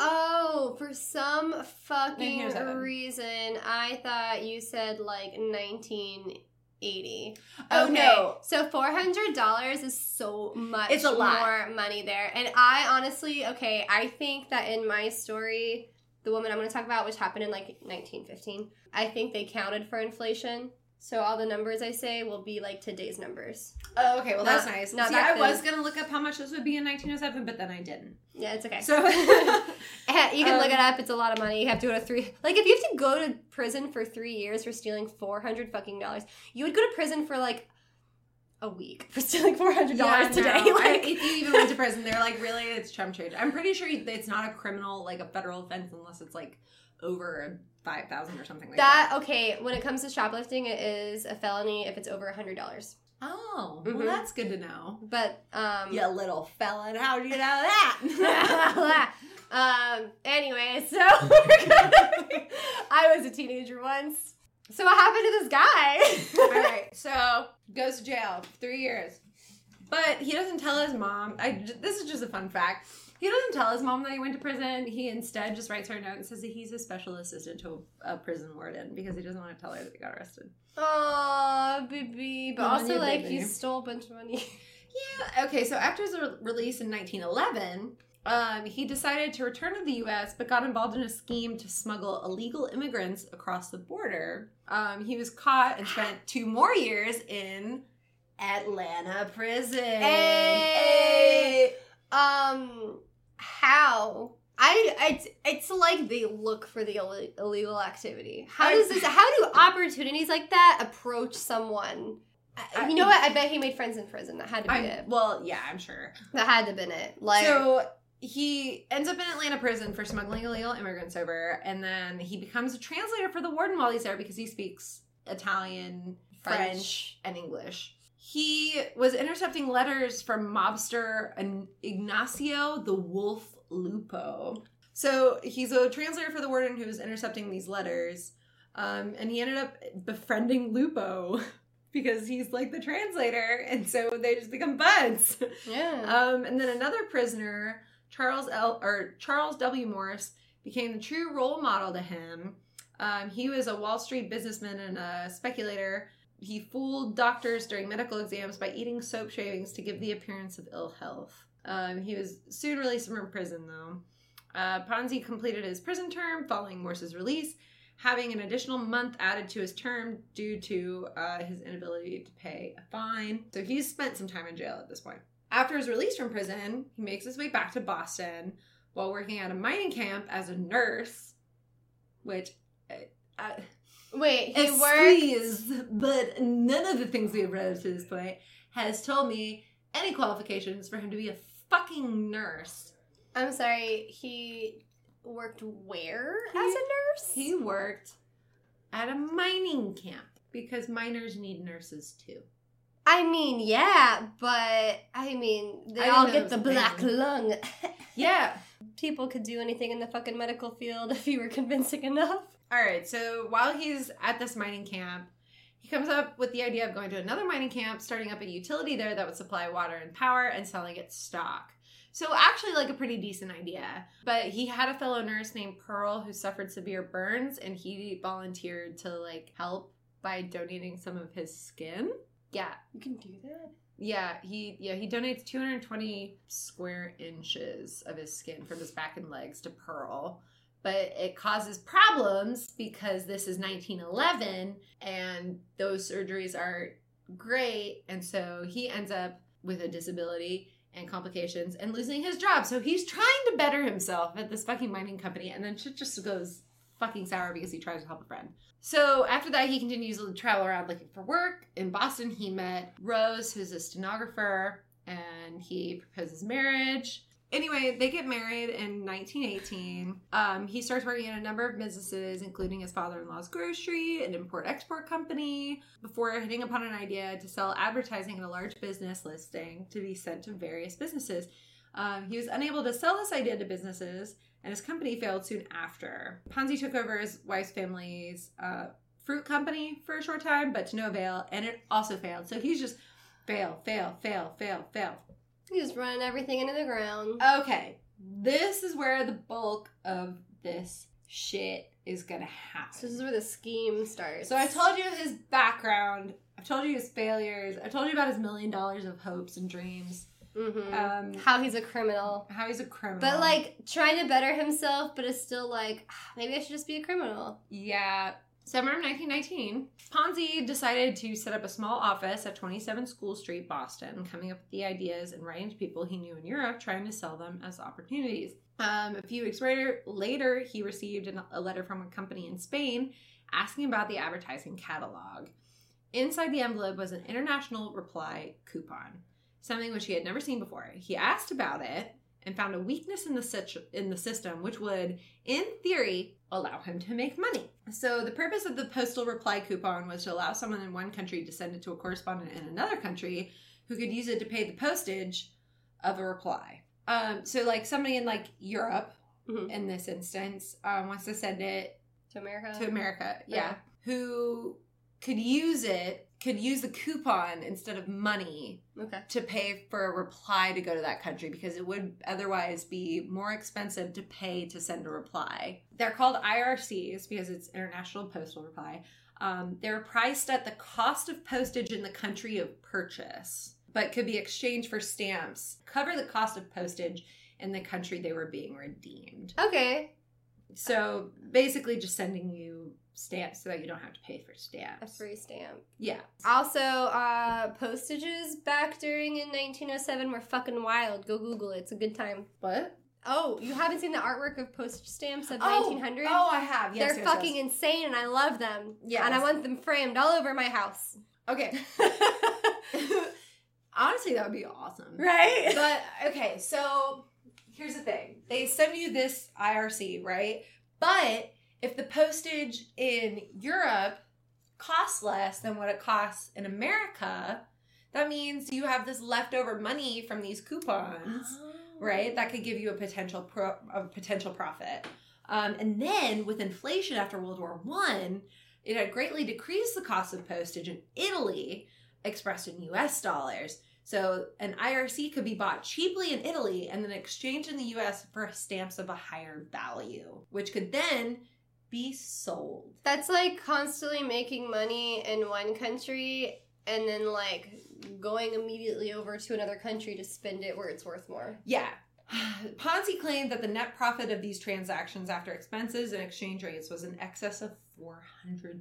Oh, for some fucking reason, I thought you said like 1980. Oh, Okay, no. So $400 is so much It's a lot. more money there. And I honestly, okay, I think that in my story, the woman I'm going to talk about, which happened in like 1915, I think they counted for inflation. So all the numbers I say will be like today's numbers. Oh, okay. Well, that's nice. not See, I was gonna look up how much this would be in 1907, but then I didn't. Yeah, it's okay. So, (laughs) (laughs) Eh, you can look Um, it up. It's a lot of money. You have to go to three. Like if you have to go to prison for three years for stealing four hundred fucking dollars, you would go to prison for like a week for stealing four hundred dollars Yeah, today. no. (laughs) I- Like, if you even went to prison, they're like, really, it's chump change. I'm pretty sure it's not a criminal, like a federal offense, unless it's like over five thousand or something like that. that okay. When it comes to shoplifting, it is a felony if it's over a hundred dollars. Oh, Mhm. well, that's good to know. But um, You little felon, how do you know that? (laughs) (laughs) um. Anyway, so I was a teenager once. So what happened to this guy? All right, so goes to jail three years, but he doesn't tell his mom. I this is just a fun fact. He doesn't tell his mom that he went to prison. He instead just writes her a note and says that he's a special assistant to a, a prison warden because he doesn't want to tell her that he got arrested. Oh, baby. But also, like, baby. you stole a bunch of money. (laughs) Yeah. Okay. So after his release in 1911, um, he decided to return to the U.S., but got involved in a scheme to smuggle illegal immigrants across the border. Um, he was caught and spent (gasps) two more years in Atlanta prison. Hey! Um, how? I, it's, it's like they look for the Ill- illegal activity. How does this, how do opportunities like that approach someone? I- you know what? I bet he made friends in prison. That had to be I'm, it. well, yeah, I'm sure. That had to been it. Like, so he ends up in Atlanta prison for smuggling illegal immigrants over, and then he becomes a translator for the warden while he's there because he speaks Italian, French, French. and English. He was intercepting letters from mobster Ignazio the Wolf Lupo. So he's a translator for the warden who was intercepting these letters, um, and he ended up befriending Lupo. (laughs) Because he's like the translator, and so they just become buds. yeah. Um, and then another prisoner, Charles L. or Charles W. Morse, became the true role model to him. Um, he was a Wall Street businessman and a speculator. He fooled doctors during medical exams by eating soap shavings to give the appearance of ill health. Um, he was soon released from prison, though. Uh, Ponzi completed his prison term following Morse's release, having an additional month added to his term due to uh, his inability to pay a fine. So he's spent some time in jail at this point. After his release from prison, he makes his way back to Boston while working at a mining camp as a nurse, which. Uh, uh, Wait, he worked. Excuse, but none of the things we have read up to this point has told me any qualifications for him to be a fucking nurse. I'm sorry, he worked where He- as a nurse? He worked at a mining camp because miners need nurses too. I mean, yeah, but I mean, they I all get the black thing. lung. (laughs) Yeah. People could do anything in the fucking medical field if you were convincing enough. All right. So while he's at this mining camp, he comes up with the idea of going to another mining camp, starting up a utility there that would supply water and power and selling its stock. So actually like a pretty decent idea. But he had a fellow nurse named Pearl who suffered severe burns and he volunteered to like help by donating some of his skin. Yeah. You can do that? Yeah, he yeah, he donates 220 square inches of his skin from his back and legs to Pearl. But it causes problems because this is 1911 and those surgeries are great and so he ends up with a disability and complications and losing his job. So he's trying to better himself at this fucking mining company and then shit just goes fucking sour because he tries to help a friend. So after that, he continues to travel around looking for work. In Boston, he met Rose, who's a stenographer, and he proposes marriage. Anyway, they get married in 1918. Um, he starts working in a number of businesses, including his father in law's grocery, an import export company, before hitting upon an idea to sell advertising in a large business listing to be sent to various businesses. Um, he was unable to sell this idea to businesses, and his company failed soon after. Ponzi took over his wife's family's uh, fruit company for a short time, but to no avail, and it also failed. So he's just fail, fail, fail, fail, fail. He's running everything into the ground. Okay, this is where the bulk of this shit is gonna happen. So this is where the scheme starts. So I told you his background. I've told you his failures. I've told you about his million dollars of hopes and dreams. Mhm. Um, how he's a criminal. how he's a criminal. But like trying to better himself, but is still like, "Ah, (sighs) maybe I should just be a criminal. yeah. Summer of 1919, Ponzi decided to set up a small office at 27 School Street, Boston, coming up with the ideas and writing to people he knew in Europe, trying to sell them as opportunities. Um, a few weeks later, later, he received an, a letter from a company in Spain asking about the advertising catalog. Inside the envelope was an international reply coupon, something which he had never seen before. He asked about it and found a weakness in the situ- in the system, which would, in theory, allow him to make money. So the purpose of the postal reply coupon was to allow someone in one country to send it to a correspondent in another country who could use it to pay the postage of a reply. Um, so like somebody in like Europe, Mhm. in this instance, um, wants to send it To America. to America, yeah, Yeah. who could use it, could use a coupon instead of money Okay. to pay for a reply to go to that country because it would otherwise be more expensive to pay to send a reply. They're called IRCs because it's International Postal Reply. Um, they're priced at the cost of postage in the country of purchase, but could be exchanged for stamps, cover the cost of postage in the country they were being redeemed. Okay. So basically, just sending you stamps so that you don't have to pay for stamps. A free stamp. Yeah. Also, uh, postages back during in 1907 were fucking wild. Go Google it. It's a good time. What? Oh, you haven't seen the artwork of postage stamps of Oh, 1900? Oh, I have. Yes, They're yes, fucking yes. insane and I love them. Yeah. And I want them framed all over my house. Okay. (laughs) (laughs) Honestly, that would be awesome. Right? But okay, so here's the thing. They send you this IRC, right? But if the postage in Europe costs less than what it costs in America, that means you have this leftover money from these coupons, right? That could give you a potential pro- a potential profit. Um, and then with inflation after World War One, it had greatly decreased the cost of postage in Italy, expressed in U.S. dollars. So an IRC could be bought cheaply in Italy and then exchanged in the US for stamps of a higher value, which could then be sold. That's like constantly making money in one country and then like going immediately over to another country to spend it where it's worth more. Yeah. (sighs) Ponzi claimed that the net profit of these transactions after expenses and exchange rates was in excess of 400%.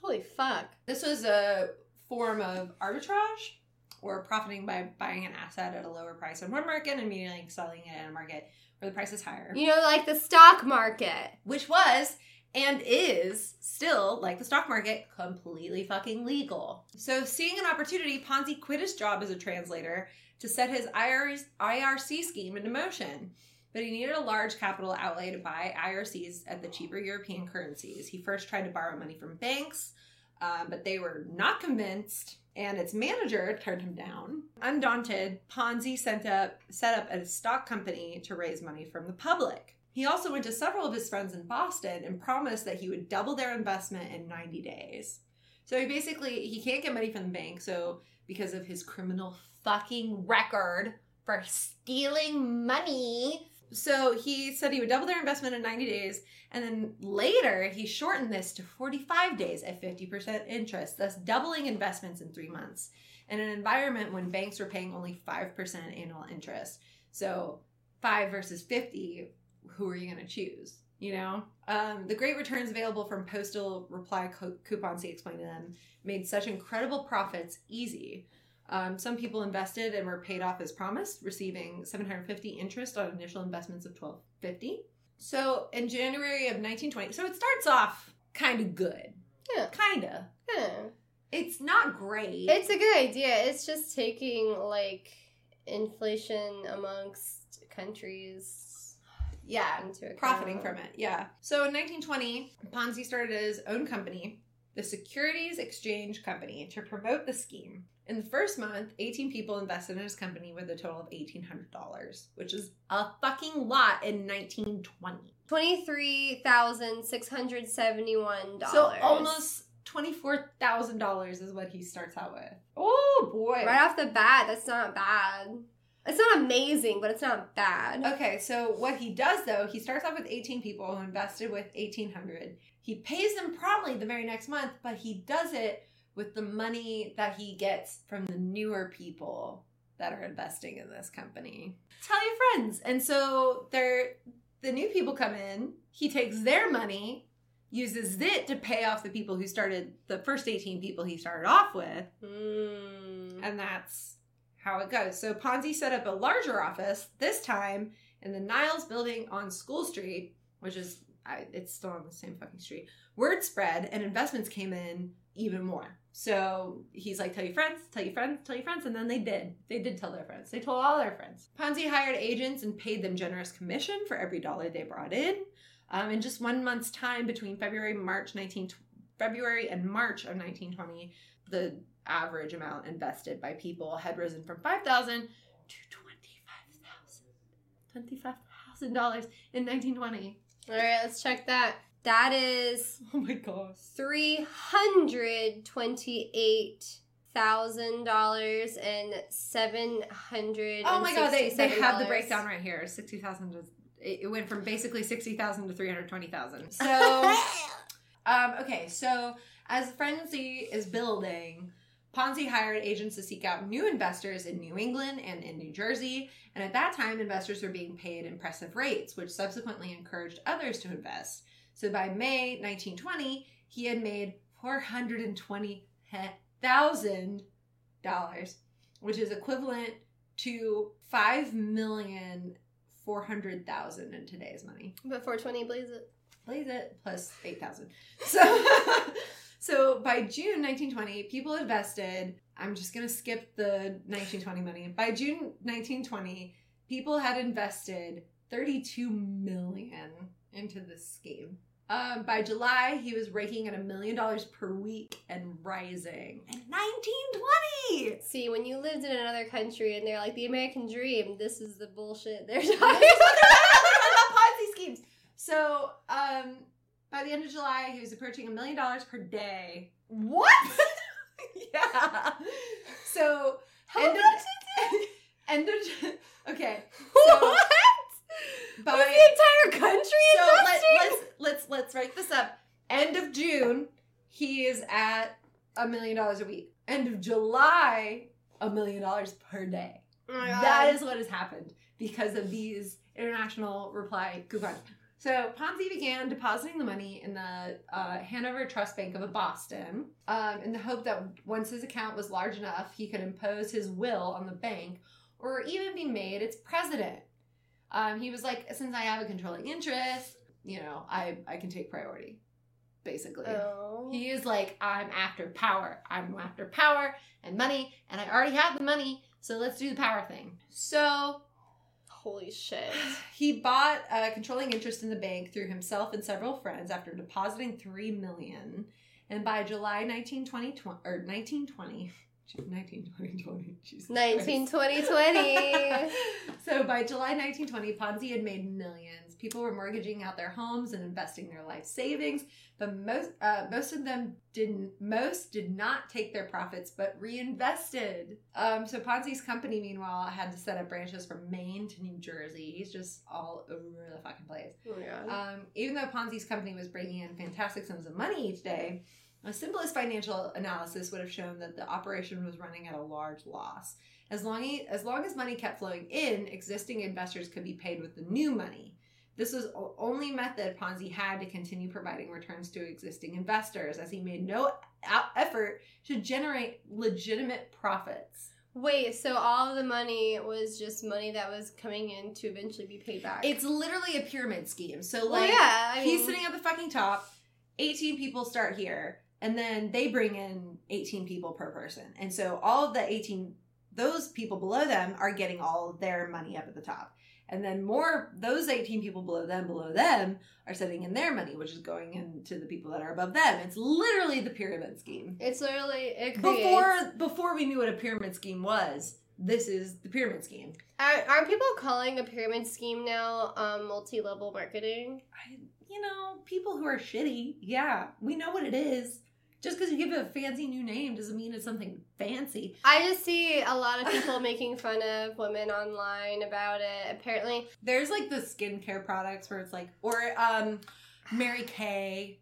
Holy fuck. This was a form of arbitrage or profiting by buying an asset at a lower price in one market and immediately selling it in a market where the price is higher. You know, like the stock market. which was and is still, like the stock market, completely fucking legal. So, seeing an opportunity, Ponzi quit his job as a translator to set his IRC scheme into motion. But he needed a large capital outlay to buy IRCs at the cheaper European currencies. He first tried to borrow money from banks, um, but they were not convinced, and its manager turned him down. Undaunted, Ponzi sent up, set up a stock company to raise money from the public. He also went to several of his friends in Boston and promised that he would double their investment in 90 days. So he basically he can't get money from the bank, so because of his criminal fucking record for stealing money. So he said he would double their investment in 90 days, and then later he shortened this to 45 days at 50% interest, thus doubling investments in three months in an environment when banks were paying only 5% annual interest. So 5 versus 50, who are you going to choose? You know? Um, the great returns available from postal reply co- coupons, he explained to them, made such incredible profits easy. Um, some people invested and were paid off as promised, receiving 750 interest on initial investments of 1250. So in January of 1920, so it starts off kind of good. Yeah. Kind of. Huh. It's not great. It's a good idea. It's just taking like inflation amongst countries yeah, profiting from it. Yeah. So in 1920, Ponzi started his own company, the Securities Exchange Company, to promote the scheme. In the first month, 18 people invested in his company with a total of $1,800, which is a fucking lot in 1920. Twenty-three thousand six hundred seventy-one dollars. So almost $24,000 is what he starts out with. Oh boy. right off the bat. That's not bad. It's not amazing, but it's not bad. Okay, so what he does though, he starts off with 18 people who invested with 1800. He pays them promptly the very next month, but he does it with the money that he gets from the newer people that are investing in this company. Tell your friends. And so they're the new people come in, he takes their money uses it to pay off the people who started the first 18 people he started off with. Mm. And that's how it goes. So Ponzi set up a larger office, this time in the Niles building on School Street, which is, I, it's still on the same fucking street. Word spread and investments came in even more. So he's like, tell your friends, tell your friends, tell your friends. And then they did. They did tell their friends. They told all their friends. Ponzi hired agents and paid them generous commission for every dollar they brought in. Um, in just one month's time between February, March 19, February and March of 1920, the average amount invested by people had risen from 5000 to $25,000. $25,000 in 1920. All right, let's check that. That is (laughs) Oh my gosh. three hundred twenty-eight thousand dollars and seven hundred. Oh my god, they, they have the breakdown right here. 60,000 to it went from basically 60,000 to 320,000. (laughs) So um okay, so as Frenzy is building, Ponzi hired agents to seek out new investors in New England and in New Jersey, and at that time investors were being paid impressive rates, which subsequently encouraged others to invest. So by May 1920, he had made $420,000, which is equivalent to five million four hundred thousand in today's money. But four twenty, blaze it. Blaze it plus eight thousand. So, (laughs) so by June 1920, people invested. I'm just gonna skip the 1920 money. By June 1920, people had invested 32 million into this scheme. Um, by July, he was raking at a million dollars per week and rising. In 1920. See, when you lived in another country and they're like the American dream, this is the bullshit they're (laughs) This talking about Ponzi schemes. So, um, by the end of July, he was approaching a million dollars per day. What? (laughs) yeah. So, How end much of, (laughs) end of okay. So what? By the entire country so let, let's let's let's write this up. End of June, he is at a million dollars a week. End of July, a million dollars per day. Oh. That is what has happened because of these international reply coupons. So Ponzi began depositing the money in the uh, Hanover Trust Bank of Boston um, in the hope that once his account was large enough, he could impose his will on the bank or even be made its president. Um, he was like, since I have a controlling interest, you know, I, I can take priority, basically. Oh. He is like, I'm after power. I'm after power and money, and I already have the money, so let's do the power thing. So Holy shit. (sighs) he bought a controlling interest in the bank through himself and several friends after depositing three million. And by July 1920, or 1920, 1920, 20, Jesus 19, 20, 20. (laughs) so by July 1920, Ponzi had made millions. People were mortgaging out their homes and investing their life savings, but most uh, most of them didn't. Most did not take their profits, but reinvested. Um, so Ponzi's company, meanwhile, had to set up branches from Maine to New Jersey. He's just all over the fucking place. Oh God. Um, even though Ponzi's company was bringing in fantastic sums of money each day, a simplest financial analysis would have shown that the operation was running at a large loss. As long as, as long as money kept flowing in, existing investors could be paid with the new money. This was the only method Ponzi had to continue providing returns to existing investors, as he made no effort to generate legitimate profits. Wait, so all the money was just money that was coming in to eventually be paid back? It's literally a pyramid scheme. So, well, like, yeah. I he's sitting at the fucking top. 18 people start here, and then they bring in 18 people per person. And so all of the 18, those people below them are getting all their money up at the top. And then more, those 18 people below them, below them, are sending in their money, which is going into the people that are above them. It's literally the pyramid scheme. It's literally it creates. Before before we knew what a pyramid scheme was, this is the pyramid scheme. Are, aren't people calling a pyramid scheme now um, multi-level marketing? I, you know, people who are shitty, yeah, we know what it is. Just because you give it a fancy new name doesn't mean it's something fancy. I just see a lot of people (laughs) making fun of women online about it. Apparently, There's like the skincare products where it's like, or um, Mary Kay.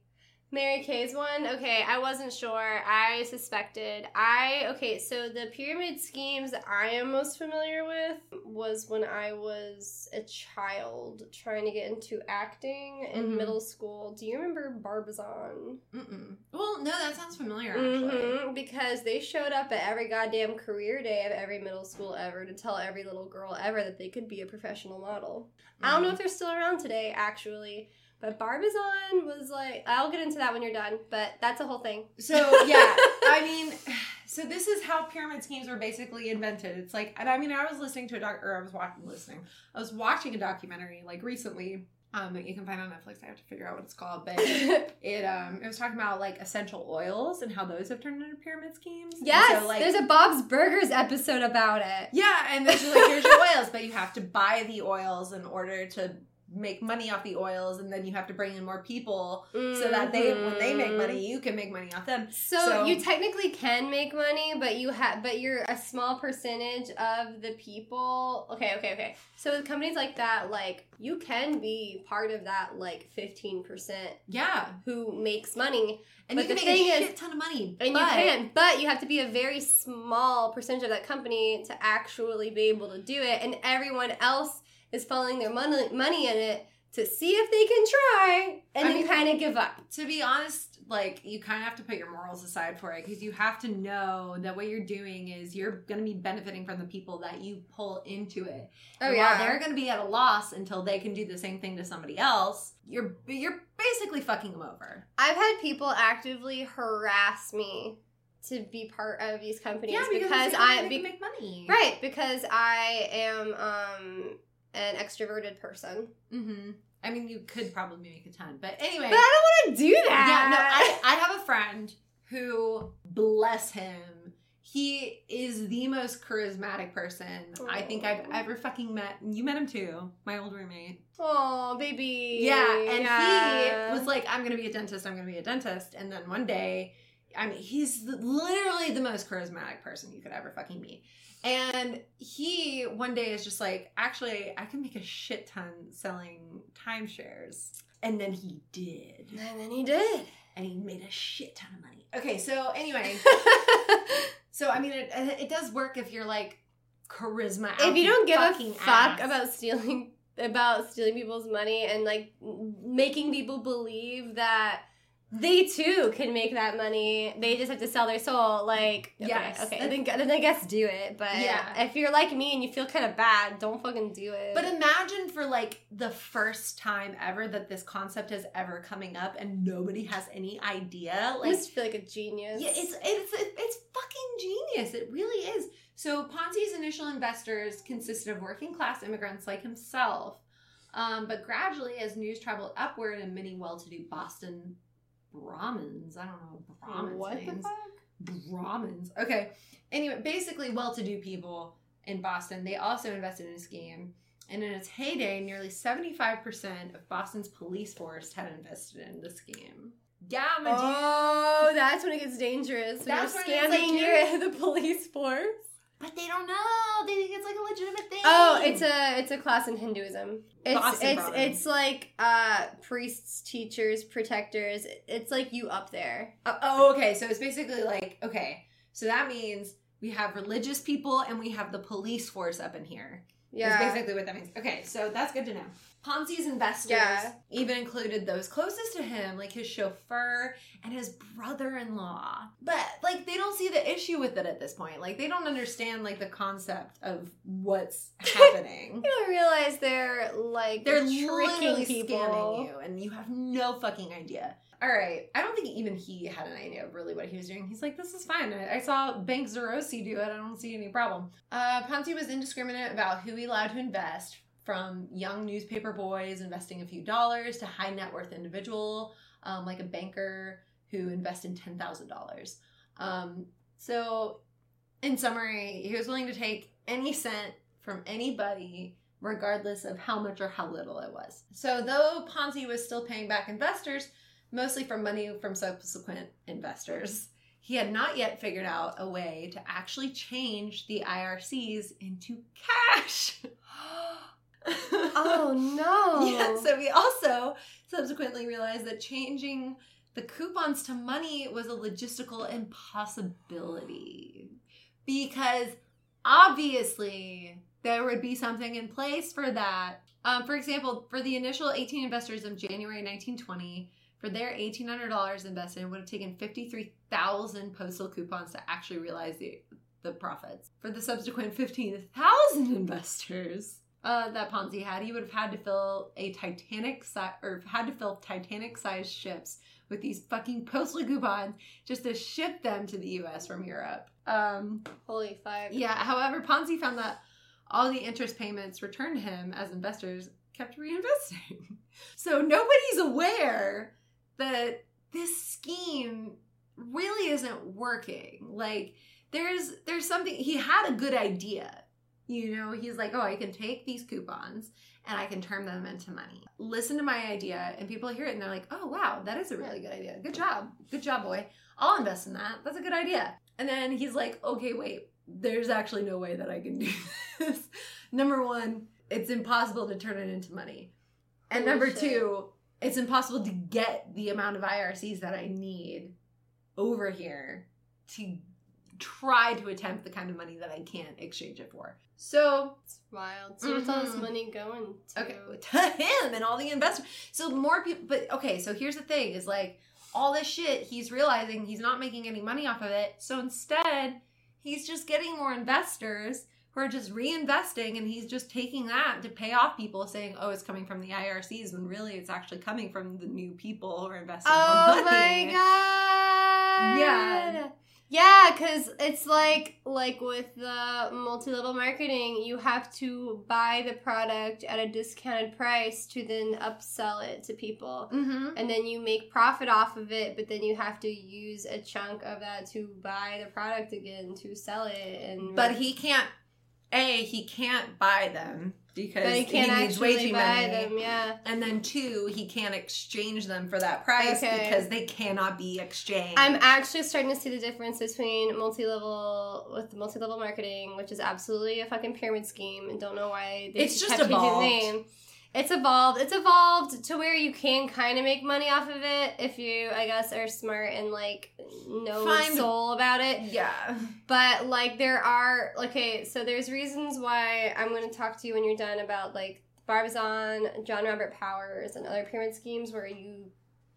Mary Kay's one? Okay, I wasn't sure. I suspected. I okay, so the pyramid schemes I am most familiar with was when I was a child trying to get into acting in Mhm. middle school. Do you remember Barbizon? Mm-mm. Well, no, that sounds familiar actually. Mhm, because they showed up at every goddamn career day of every middle school ever to tell every little girl ever that they could be a professional model. I don't know if they're still around today, actually. But Barbizon was like, I'll get into that when you're done, but that's a whole thing. So (laughs) yeah, I mean, so this is how pyramid schemes were basically invented. It's like, and I mean, I was listening to a doc, or I was watching, listening, I was watching a documentary like recently. Um, that you can find on Netflix. I have to figure out what it's called, but (laughs) it um it was talking about like essential oils and how those have turned into pyramid schemes. Yes, so, like, there's a Bob's Burgers episode about it. yeah, and this is like here's your (laughs) oils, but you have to buy the oils in order to make money off the oils, and then you have to bring in more people so that they when they make money, mm-hmm. you can make money off them. So, So- you technically can make money, but you have, but you're a small percentage of the people. Okay, okay, okay. So with companies like that, like you can be part of that, like fifteen percent Yeah, who makes money, and But you can the make thing a is- ton of money. and but- you can, but you have to be a very small percentage of that company to actually be able to do it, and everyone else is following their money money in it to see if they can try, and I then kind of give up. to be honest, like you kind of have to put your morals aside for it because you have to know that what you're doing is you're going to be benefiting from the people that you pull into it. Oh And yeah, while they're going to be at a loss until they can do the same thing to somebody else. You're you're basically fucking them over. I've had people actively harass me to be part of these companies because, it's I be, make money. right because I am um an extroverted person. Mm-hmm. I mean, you could probably make a ton, but anyway. But I don't want to do that. yeah, no, I, I have a friend who, bless him, he is the most charismatic person I think I've ever fucking met. You met him too, my old roommate. Oh, baby. Yeah, and Yeah. he was like, I'm gonna be a dentist, I'm gonna be a dentist. And then one day, I mean, he's literally the most charismatic person you could ever fucking meet. And he one day is just like, actually, I can make a shit ton selling timeshares. And then he did. And then he did. And he made a shit ton of money. Okay, so anyway, (laughs) so I mean, it, it does work if you're like charisma. if you don't give a fuck ass. about stealing about stealing people's money and like making people believe that they too can make that money. They just have to sell their soul. Like, okay, Yes. okay, then, then I guess do it. But Yeah. if you're like me and you feel kind of bad, don't fucking do it. But imagine for like the first time ever that this concept is ever coming up and nobody has any idea. I Like, just feel like a genius. yeah, it's it's it's fucking genius. It really is. So Ponzi's initial investors consisted of working class immigrants like himself. Um, but gradually, as news traveled upward and many well-to-do Boston Brahmins, I don't know what Brahmins what the fuck? Brahmins. Okay. Anyway, basically well-to-do people in Boston. They also invested in a scheme. And in its heyday, nearly 75% of Boston's police force had invested in the scheme. Yeah, my dude. Oh, that's when it gets dangerous. When That's you're scamming like, your, (laughs) the police force. But they don't know. They think it's like a legitimate thing. Oh, it's a it's a class in Hinduism. It's Boston it's Brahmin. it's like uh priests, teachers, protectors. It's like you up there. Uh, oh, okay. So it's basically like, okay. So that means we have religious people and we have the police force up in here. Yeah. That's basically what that means. Okay, so that's good to know. Ponzi's investors Yeah. even included those closest to him, like his chauffeur and his brother-in-law. But like they don't see the issue with it at this point. Like they don't understand like the concept of what's (laughs) happening. You don't realize they're like They're tricking literally people. scamming you, and you have no fucking idea. All right, I don't think even he had an idea of really what he was doing. He's like, "This is fine. I, I saw Bank Zarossi do it. I don't see any problem." Uh, Ponzi was indiscriminate about who he allowed to invest, from young newspaper boys investing a few dollars to high net worth individual, um, like a banker who invested ten thousand dollars. Um, so, in summary, he was willing to take any cent from anybody regardless of how much or how little it was. So, though Ponzi was still paying back investors, mostly from money from subsequent investors, he had not yet figured out a way to actually change the IRCs into cash. (gasps) (gasps) (gasps) Oh (laughs) no. Yeah, so we also subsequently realized that changing the coupons to money was a logistical impossibility because obviously there would be something in place for that. Um, for example, for the initial 18 investors of January 1920, for their $1,800 invested, it would have taken 53,000 postal coupons to actually realize the, the profits. For the subsequent 15,000 investors uh, that Ponzi had, he would have had to fill a Titanic si- or had to fill Titanic sized ships with these fucking postal coupons just to ship them to the US from Europe. Um, Holy fuck. yeah, however, Ponzi found that all the interest payments returned to him as investors kept reinvesting. (laughs) So nobody's aware that this scheme really isn't working. Like there's there's something he had a good idea. You know, he's like, "Oh, I can take these coupons and I can turn them into money." Listen to my idea and people hear it and they're like, "Oh, wow, that is a really good idea. Good job. Good job, boy. I'll invest in that. That's a good idea." And then he's like, "Okay, wait. There's actually no way that I can do (laughs) this. Number 1, it's impossible to turn it into money. And Holy number shit. 2, it's impossible to get the amount of IRCs that I need over here to try to attempt the kind of money that I can't exchange it for. So, It's wild. So what's all this Mhm. money going to? okay, to (laughs) him and all the investors. So more people, but okay, so here's the thing is like all this shit, he's realizing he's not making any money off of it. So instead, he's just getting more investors who are just reinvesting and he's just taking that to pay off people saying, oh, it's coming from the IRCs when really it's actually coming from the new people who are investing Oh my god. Yeah. Yeah, because it's like like with the multi-level marketing, you have to buy the product at a discounted price to then upsell it to people. Mm-hmm. And then you make profit off of it, but then you have to use a chunk of that to buy the product again to sell it. And But he can't. A, he can't buy them because he needs way too many. them. Yeah, And then two, he can't exchange them for that price Okay. because they cannot be exchanged. I'm actually starting to see the difference between multi-level with multi-level marketing, which is absolutely a fucking pyramid scheme, and don't know why they It's just kept changing the name. It's evolved. It's evolved to where you can kind of make money off of it if you, I guess, are smart and like know Find- soul about it. yeah. But like there are okay, so there's reasons why I'm going to talk to you when you're done about like Barbizon, John Robert Powers, and other pyramid schemes where you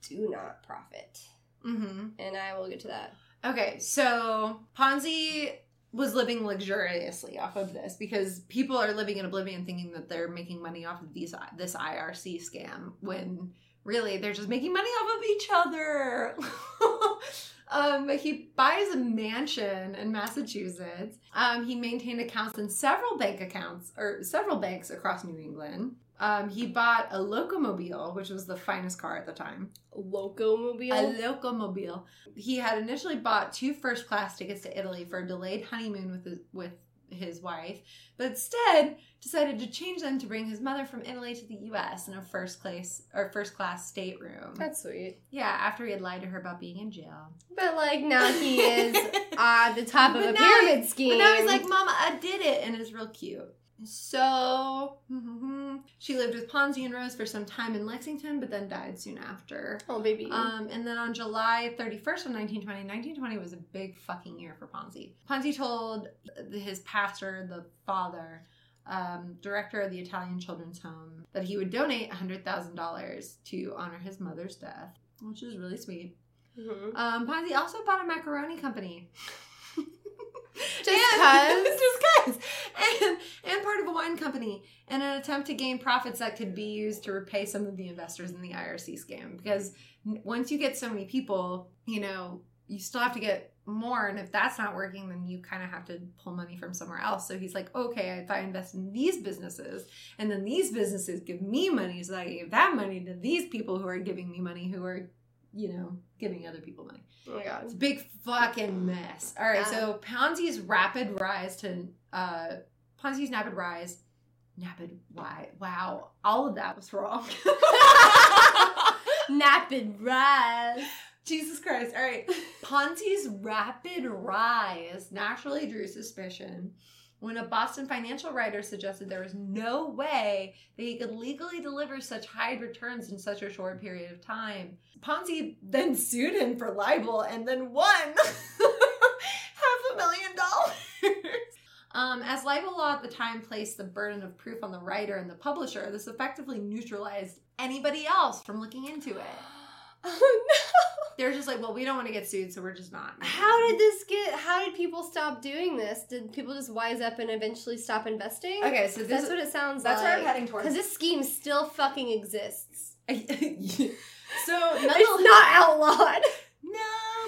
do not profit, Mm-hmm. and I will get to that. Okay, so Ponzi was living luxuriously off of this because people are living in oblivion thinking that they're making money off of these this IRC scam when really they're just making money off of each other. (laughs) um, he buys a mansion in Massachusetts. Um, he maintained accounts in several bank accounts or several banks across New England. Um, he bought a locomobile, which was the finest car at the time. Locomobile. A locomobile. He had initially bought two first class tickets to Italy for a delayed honeymoon with his, with his wife, but instead decided to change them to bring his mother from Italy to the U.S. in a first class or first class stateroom. That's sweet. yeah, after he had lied to her about being in jail. But like now he (laughs) is at the top of But a pyramid But scheme. now he's like, "Mama, I did it," and it's real cute. So she lived with Ponzi and Rose for some time in Lexington, but then died soon after. oh baby. Um, and then on July 31st of 1920, 1920 was a big fucking year for Ponzi. Ponzi told his pastor, the father, um, director of the Italian Children's Home, that he would donate $100,000 to honor his mother's death, which is really sweet. Mhm. Um, Ponzi also bought a macaroni company. Just And- (laughs) 'cause? just cause. And, and part of a wine company in an attempt to gain profits that could be used to repay some of the investors in the IRC scam. Because once you get so many people, you know, you still have to get more. And if that's not working, then you kind of have to pull money from somewhere else. So he's like, okay, if I invest in these businesses and then these businesses give me money, so I give that money to these people who are giving me money, who are, you know, giving other people money. Oh my god. It's a big fucking mess. All right, Yeah. so Ponzi's rapid rise to uh Ponzi's rapid rise, rapid why? Wow, all of that was wrong. (laughs) Napid rise. Jesus Christ! All right, Ponzi's rapid rise naturally drew suspicion when a Boston financial writer suggested there was no way that he could legally deliver such high returns in such a short period of time. Ponzi then sued him for libel and then won (laughs) half a million dollars. Um, as libel law at the time placed the burden of proof on the writer and the publisher, this effectively neutralized anybody else from looking into it. (laughs) Oh no! They're just like, well, we don't want to get sued, so we're just not. How did this get? How did people stop doing this? Did people just wise up and eventually stop investing? Okay, so this that's is what it sounds that's like. where I'm heading towards. Because this scheme still fucking exists. (laughs) so It's not outlawed. no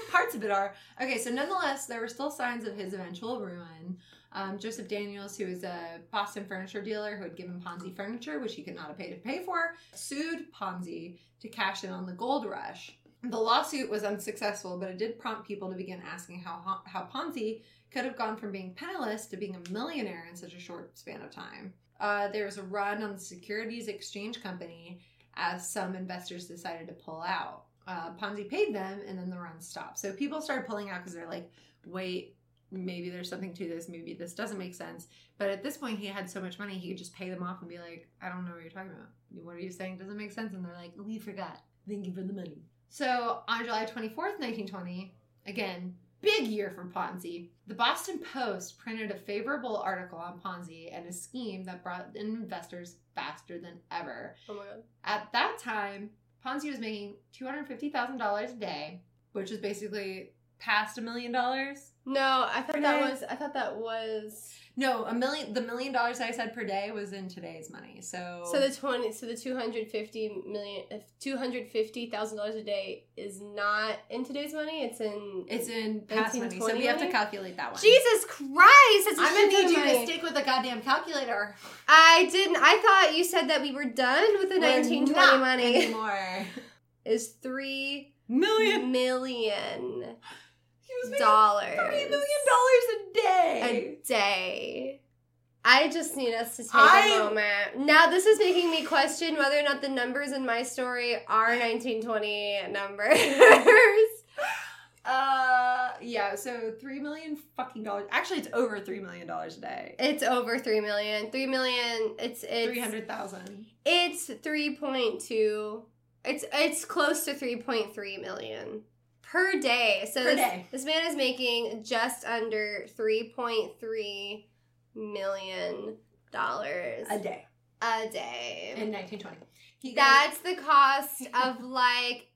parts of it are okay. So nonetheless, there were still signs of his eventual ruin. Um, Joseph Daniels, who is a Boston furniture dealer who had given Ponzi furniture, which he could not have paid to pay for, sued Ponzi to cash in on the gold rush. The lawsuit was unsuccessful, but it did prompt people to begin asking how how Ponzi could have gone from being penniless to being a millionaire in such a short span of time. Uh, there was a run on the Securities Exchange Company as some investors decided to pull out. Uh, Ponzi paid them, and then the run stopped. So people started pulling out because they're like, "Wait, maybe there's something to this. Maybe this doesn't make sense." But at this point, he had so much money, he could just pay them off and be like, "I don't know what you're talking about. What are you saying? Doesn't make sense." And they're like, "We forgot. Thank you for the money." So on July 24th, 1920, again, big year for Ponzi, the Boston Post printed a favorable article on Ponzi and a scheme that brought in investors faster than ever. Oh my god. At that time, Ponzi was making $250,000 a day, which is basically past a million dollars. No, I thought that was. I thought that was. No, a million. The million dollars I said per day was in today's money. So, So the twenty. So the two hundred fifty million. Two hundred fifty thousand dollars a day is not in today's money. It's in. it's in past money. So 1920 we have to calculate that one. Jesus Christ! A I'm gonna need you to stick with a goddamn calculator. (laughs) I didn't. I thought you said that we were done with the We're nineteen twenty not money. anymore. (laughs) Is three Million. million He was making dollars. three million dollars a day. a day. I just need us to take I- a moment. Now, this is making me question whether or not the numbers in my story are 1920 numbers. (laughs) Uh, yeah. So three million fucking dollars. Actually, it's over three million dollars a day. it's over 3 million. 3 million, it's it's Three hundred thousand. it's 3.2. It's it's close to 3.3 million per day. So Per this, day. this man is making just under 3.3 million dollars a day a day. in nineteen twenty. That's the cost of (laughs) like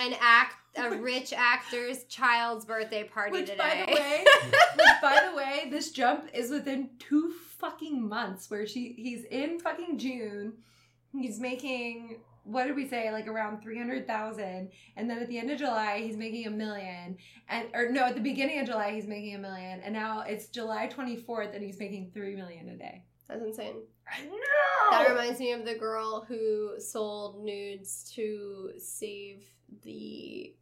an act, a rich actor's child's birthday party which today. by the way, (laughs) which by the way, this jump is within two fucking months. Where she he's in fucking June. He's making what did we say like around 300,000 and then at the end of July he's making a million and or no at the beginning of July he's making a million and now it's July 24th and he's making 3 million a day. That's insane. I know. That reminds me of the girl who sold nudes to save the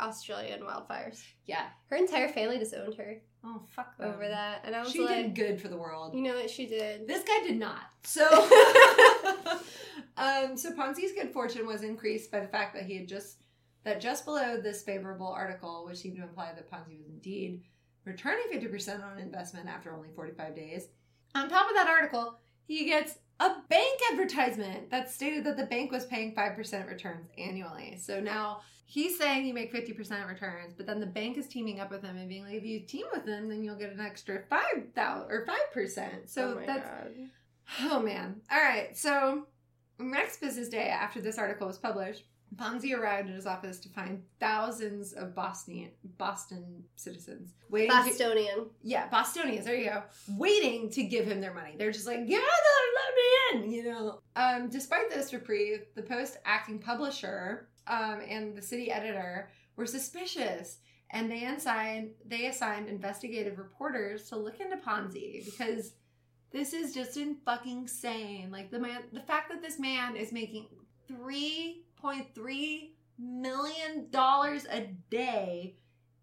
Australian wildfires. yeah. Her entire family disowned her Oh fuck them. over that, and I was She like, did good for the world. you know what she did? This guy did not. So, (laughs) (laughs) um, so Ponzi's good fortune was increased by the fact that he had just that just below this favorable article, which seemed to imply that Ponzi was indeed returning fifty percent on investment after only forty five days. On top of that article, he gets a bank advertisement that stated that the bank was paying five percent returns annually. So now he's saying you make fifty percent returns, but then the bank is teaming up with him and being like, if you team with them, then you'll get an extra five thousand or five percent. So oh my that's god. Oh man. All right. So, next business day after this article was published, Ponzi arrived at his office to find thousands of Boston Boston citizens waiting. To, Bostonian. yeah, Bostonians. There you go. Waiting to give him their money. They're just like, yeah, let me in. You know. Um, despite this reprieve, the Post acting publisher um, and the city editor were suspicious. And they assigned they assigned investigative reporters to look into Ponzi because this is just in fucking insane. Like the man, the fact that this man is making three point three million dollars a day,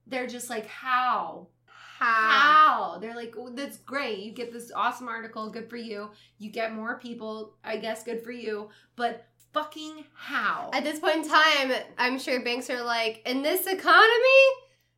they're just like, how? How? How? They're like, oh, that's great. You get this awesome article. Good for you. You get more people. I guess good for you. But fucking how? At this point in time, I'm sure banks are like, in this economy,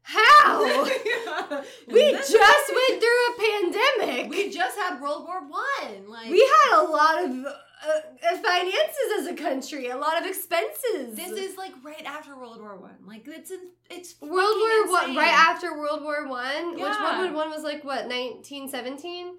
how? (laughs) we This- just went through a pandemic. we just had World War One. Like we had a lot of uh, finances as a country, a lot of expenses. this is like right after World War One. Like it's in, it's World War One, right after World War One, which Yeah. World War One was like what, nineteen seventeen?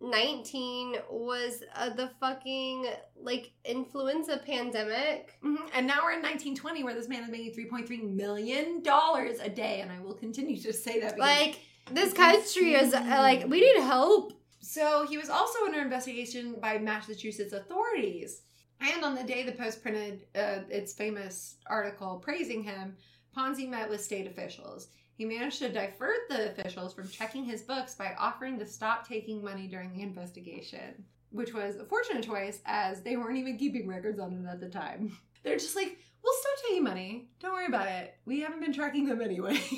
Nineteen nineteen was uh, the fucking like influenza pandemic. Mhm. And now we're in 1920, where this man is making 3.3 million dollars a day, and I will continue to say that. Like this country is uh, like we need help. So he was also under investigation by Massachusetts authorities. And on the day the Post printed uh, its famous article praising him, Ponzi met with state officials. He managed to divert the officials from checking his books by offering to stop taking money during the investigation, which was a fortunate choice as they weren't even keeping records on it at the time. (laughs) They're just like, we'll stop taking money. Don't worry about it. We haven't been tracking them anyway. (laughs)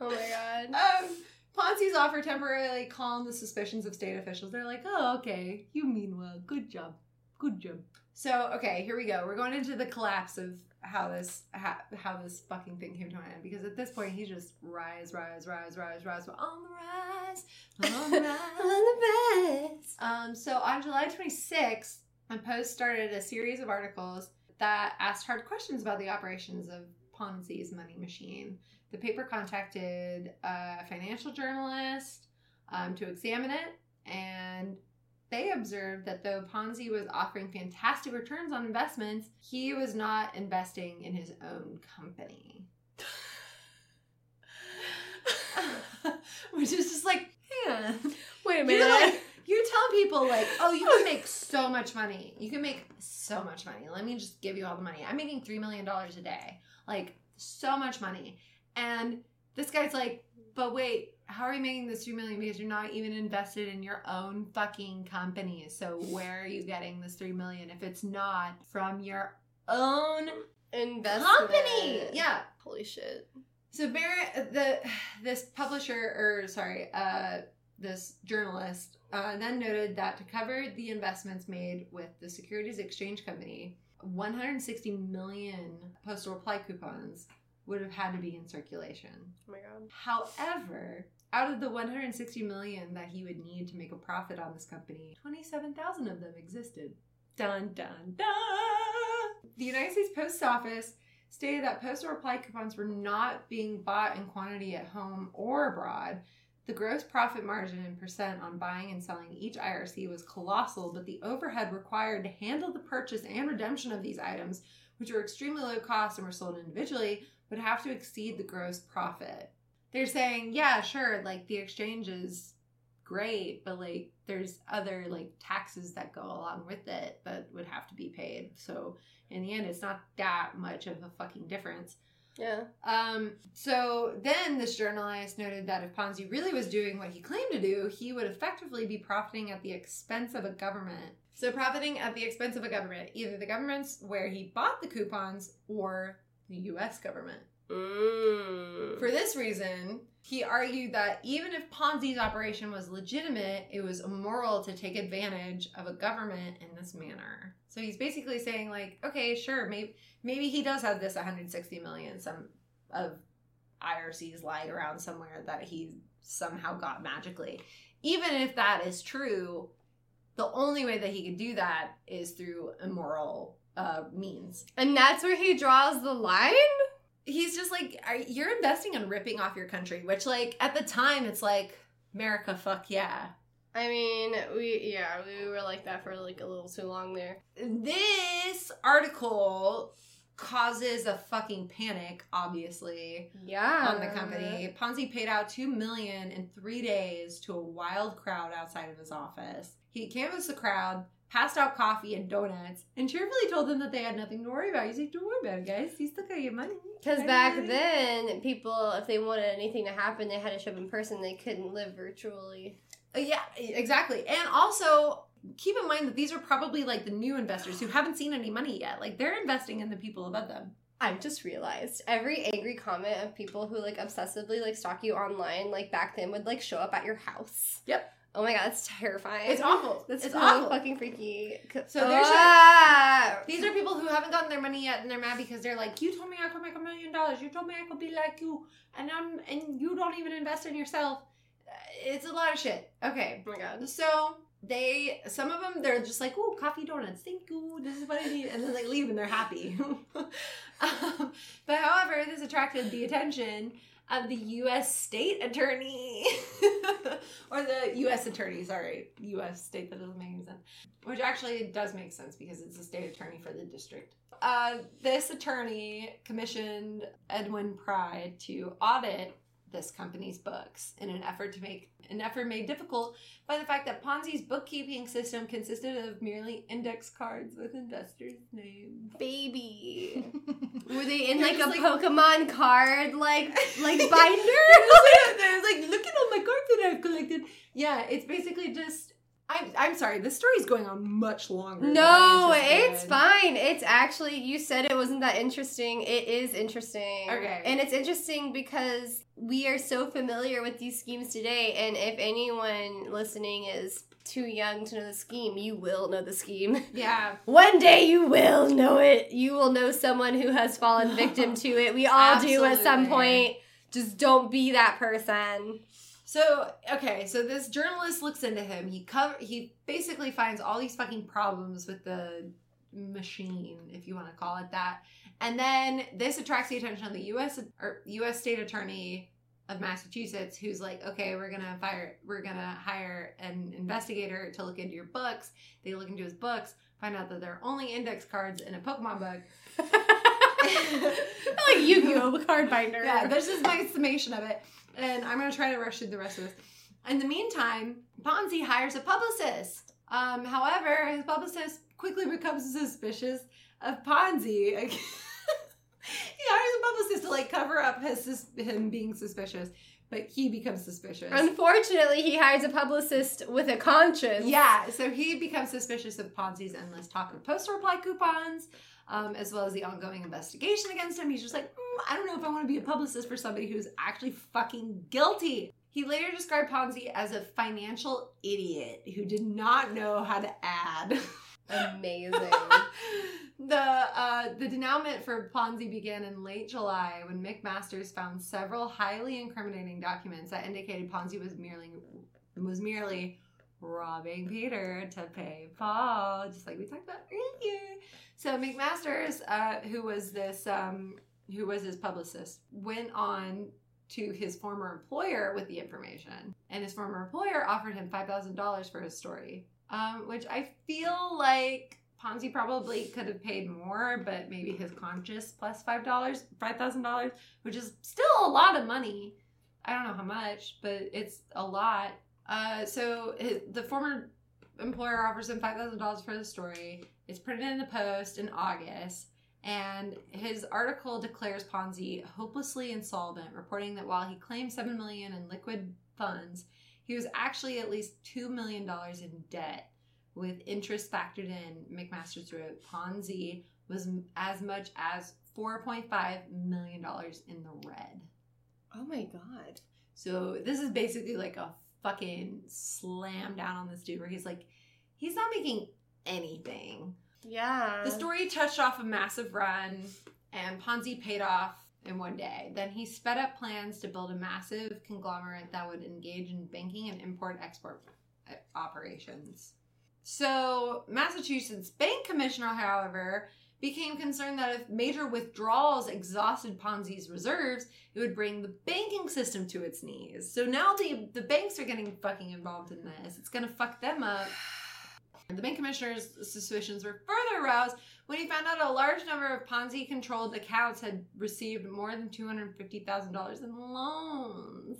Oh my god. Um, Ponzi's offer temporarily calmed the suspicions of state officials. They're like, oh, okay, you mean well. Good job. Good job. So, okay, here we go. We're going into the collapse of how this how, how this fucking thing came to an end because at this point he's just rise, rise, rise, rise, rise, We're on the rise, on the (laughs) rise. on the best. Um, so on July 26th, a Post started a series of articles that asked hard questions about the operations of Ponzi's money machine. The paper contacted a financial journalist um, to examine it, and they observed that though Ponzi was offering fantastic returns on investments, he was not investing in his own company. (laughs) Which is just like, yeah. Wait a You're minute. like, you're telling people like, oh, you can (laughs) make so much money. You can make so much money. Let me just give you all the money. I'm making three million dollars a day. Like so much money. And this guy's like, but wait, how are you making this three million? Because you're not even invested in your own fucking company. So where are you getting this three million if it's not from your own Investment. company? Yeah. Holy shit. So Barron, the this publisher, or sorry, uh, this journalist, uh, then noted that to cover the investments made with the Securities Exchange Company, 160 million postal reply coupons would have had to be in circulation. Oh my god. However, out of the 160 million that he would need to make a profit on this company, 27,000 of them existed. Dun dun dun! The United States Post Office stated that postal reply coupons were not being bought in quantity at home or abroad. The gross profit margin in percent on buying and selling each IRC was colossal, but the overhead required to handle the purchase and redemption of these items, which were extremely low cost and were sold individually, would have to exceed the gross profit. They're saying, yeah, sure, like the exchange is great, but like there's other like taxes that go along with it that would have to be paid. So in the end, it's not that much of a fucking difference. Yeah. Um, so then this journalist noted that if Ponzi really was doing what he claimed to do, he would effectively be profiting at the expense of a government. So profiting at the expense of a government, either the governments where he bought the coupons or the US government. Mm. For this reason, he argued that even if Ponzi's operation was legitimate, it was immoral to take advantage of a government in this manner. So he's basically saying, like, okay, sure, maybe maybe he does have this 160 million, some of IRC's lying around somewhere that he somehow got magically. Even if that is true, the only way that he could do that is through immoral uh, means and that's where he draws the line? he's just like are, you're investing in ripping off your country which like at the time it's like america fuck yeah I mean, we yeah, we were like that for like a little too long there. this article causes a fucking panic obviously Yeah. on the company ponzi paid out 2 million in three days to a wild crowd outside of his office he canvassed the crowd passed out coffee and donuts and cheerfully told them that they had nothing to worry about he's like don't worry about it guys you still got your money Because back then, people, if they wanted anything to happen, they had to show up in person. They couldn't live virtually. Uh, Yeah, exactly. And also keep in mind that these are probably like the new investors who haven't seen any money yet. Like they're investing in the people above them. I've just realized every angry comment of people who like obsessively like stalk you online, like back then, would like show up at your house. Yep. Oh my god, that's terrifying. It's awful. (laughs) That's it's so awful. fucking freaky. So there's Ah! These are people who haven't gotten their money yet, and they're mad because they're like, "You told me I could make a million dollars. You told me I could be like you, and I'm and you don't even invest in yourself." It's a lot of shit. Okay, Oh my god. so they some of them they're just like, "Oh, coffee donuts. Thank you. This is what I need," and then they leave and they're happy. (laughs) um, but however, this attracted the attention of the U.S. state attorney, (laughs) or the U.S. attorney. Sorry, U.S. state. That doesn't make any sense. Which actually does make sense because it's the state attorney for the district. Uh, this attorney commissioned Edwin Pride to audit this company's books in an effort to make an effort made difficult by the fact that Ponzi's bookkeeping system consisted of merely index cards with investors' names. Baby. (laughs) Were they in like a like- Pokemon card like like (laughs) binder? like, there's like, look at all my cards that I've collected. Yeah, it's basically just. I'm, I'm sorry, this story's going on much longer. No, it's fine. It's actually you said it wasn't that interesting. It is interesting. Okay. And it's interesting because we are so familiar with these schemes today and if anyone listening is too young to know the scheme, you will know the scheme. (laughs) Yeah, One day you will know it. You will know someone who has fallen (laughs) victim to it. We all do at some point. Just don't be that person. So okay, so this journalist looks into him. He cover he basically finds all these fucking problems with the machine, if you want to call it that. And then this attracts the attention of the U.S. or U.S. State Attorney of Massachusetts, who's like, okay, we're gonna fire, we're gonna hire an investigator to look into your books. They look into his books, find out that there are only index cards in a Pokemon book. (laughs) like Yu-Gi-Oh card binder. Yeah, this is my summation of it. And I'm gonna try to rush through the rest of this. In the meantime, Ponzi hires a publicist. Um, however, his publicist quickly becomes suspicious of Ponzi. (laughs) (laughs) he hires a publicist to like cover up his sus- him being suspicious, but he becomes suspicious. Unfortunately, he hires a publicist with a conscience. Yeah, so he becomes suspicious of Ponzi's endless talk of post reply coupons, um, as well as the ongoing investigation against him. He's just like, "Mm, I don't know if I want to be a publicist for somebody who's actually fucking guilty. He later described Ponzi as a financial idiot who did not know how to add. (laughs) Amazing. (laughs) the uh, the denouement for Ponzi began in late July when McMasters found several highly incriminating documents that indicated Ponzi was merely was merely robbing Peter to pay Paul, just like we talked about earlier. So McMasters, uh, who was this um, who was his publicist, went on to his former employer with the information, and his former employer offered him five thousand dollars for his story, um, which I feel like Ponzi probably could have paid more, but maybe his conscience plus five dollars, five thousand dollars, which is still a lot of money. I don't know how much, but it's a lot. Uh, so his, the former employer offers him five thousand dollars for the story. It's printed in the Post in August, and his article declares Ponzi hopelessly insolvent, reporting that while he claimed seven million in liquid funds, he was actually at least two million dollars in debt, with interest factored in. McMasters wrote Ponzi was as much as four point five million dollars in the red. oh my god. So this is basically like a fucking slam down on this dude where he's like, he's not making anything. Yeah. The story touched off a massive run, and Ponzi paid off in one day. Then he sped up plans to build a massive conglomerate that would engage in banking and import export uh, operations. So, Massachusetts Bank Commissioner, however, became concerned that if major withdrawals exhausted Ponzi's reserves, it would bring the banking system to its knees. So now the, the banks are getting fucking involved in this. It's gonna fuck them up. The bank commissioner's suspicions were further aroused when he found out a large number of Ponzi controlled accounts had received more than $250,000 in loans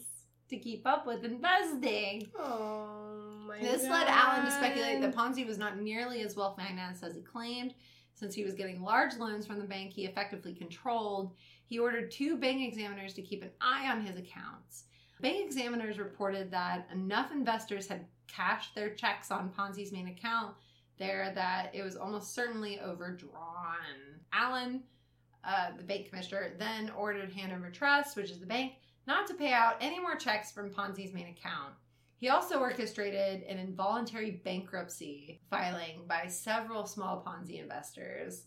to keep up with investing. Oh my This led Allen to speculate that Ponzi was not nearly as well financed as he claimed. Since he was getting large loans from the bank he effectively controlled, he ordered two bank examiners to keep an eye on his accounts. Bank examiners reported that enough investors had cashed their checks on Ponzi's main account there that it was almost certainly overdrawn. Allen, uh, the bank commissioner, then ordered Hanover Trust, which is the bank, not to pay out any more checks from Ponzi's main account. He also orchestrated an involuntary bankruptcy filing by several small Ponzi investors.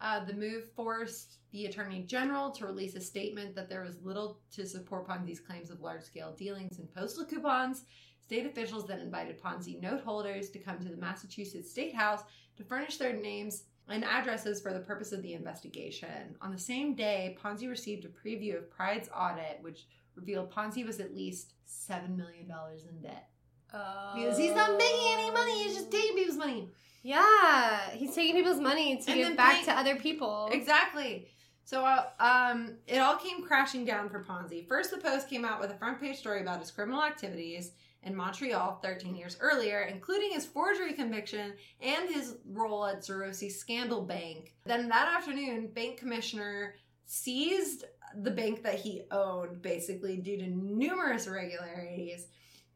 Uh, the move forced the Attorney General to release a statement that there was little to support Ponzi's claims of large scale dealings in postal coupons. State officials then invited Ponzi note holders to come to the Massachusetts State House to furnish their names and addresses for the purpose of the investigation. On the same day, Ponzi received a preview of Pride's audit, which revealed Ponzi was at least $7 million in debt. Oh. Because he's not making any money, he's just taking people's money. Yeah, he's taking people's money to And give back paying- to other people. Exactly. So, uh, um, it all came crashing down for Ponzi. First, the Post came out with a front page story about his criminal activities in Montreal 13 years earlier, including his forgery conviction and his role at Zarossi Scandal Bank. Then that afternoon, bank commissioner seized the bank that he owned, basically due to numerous irregularities.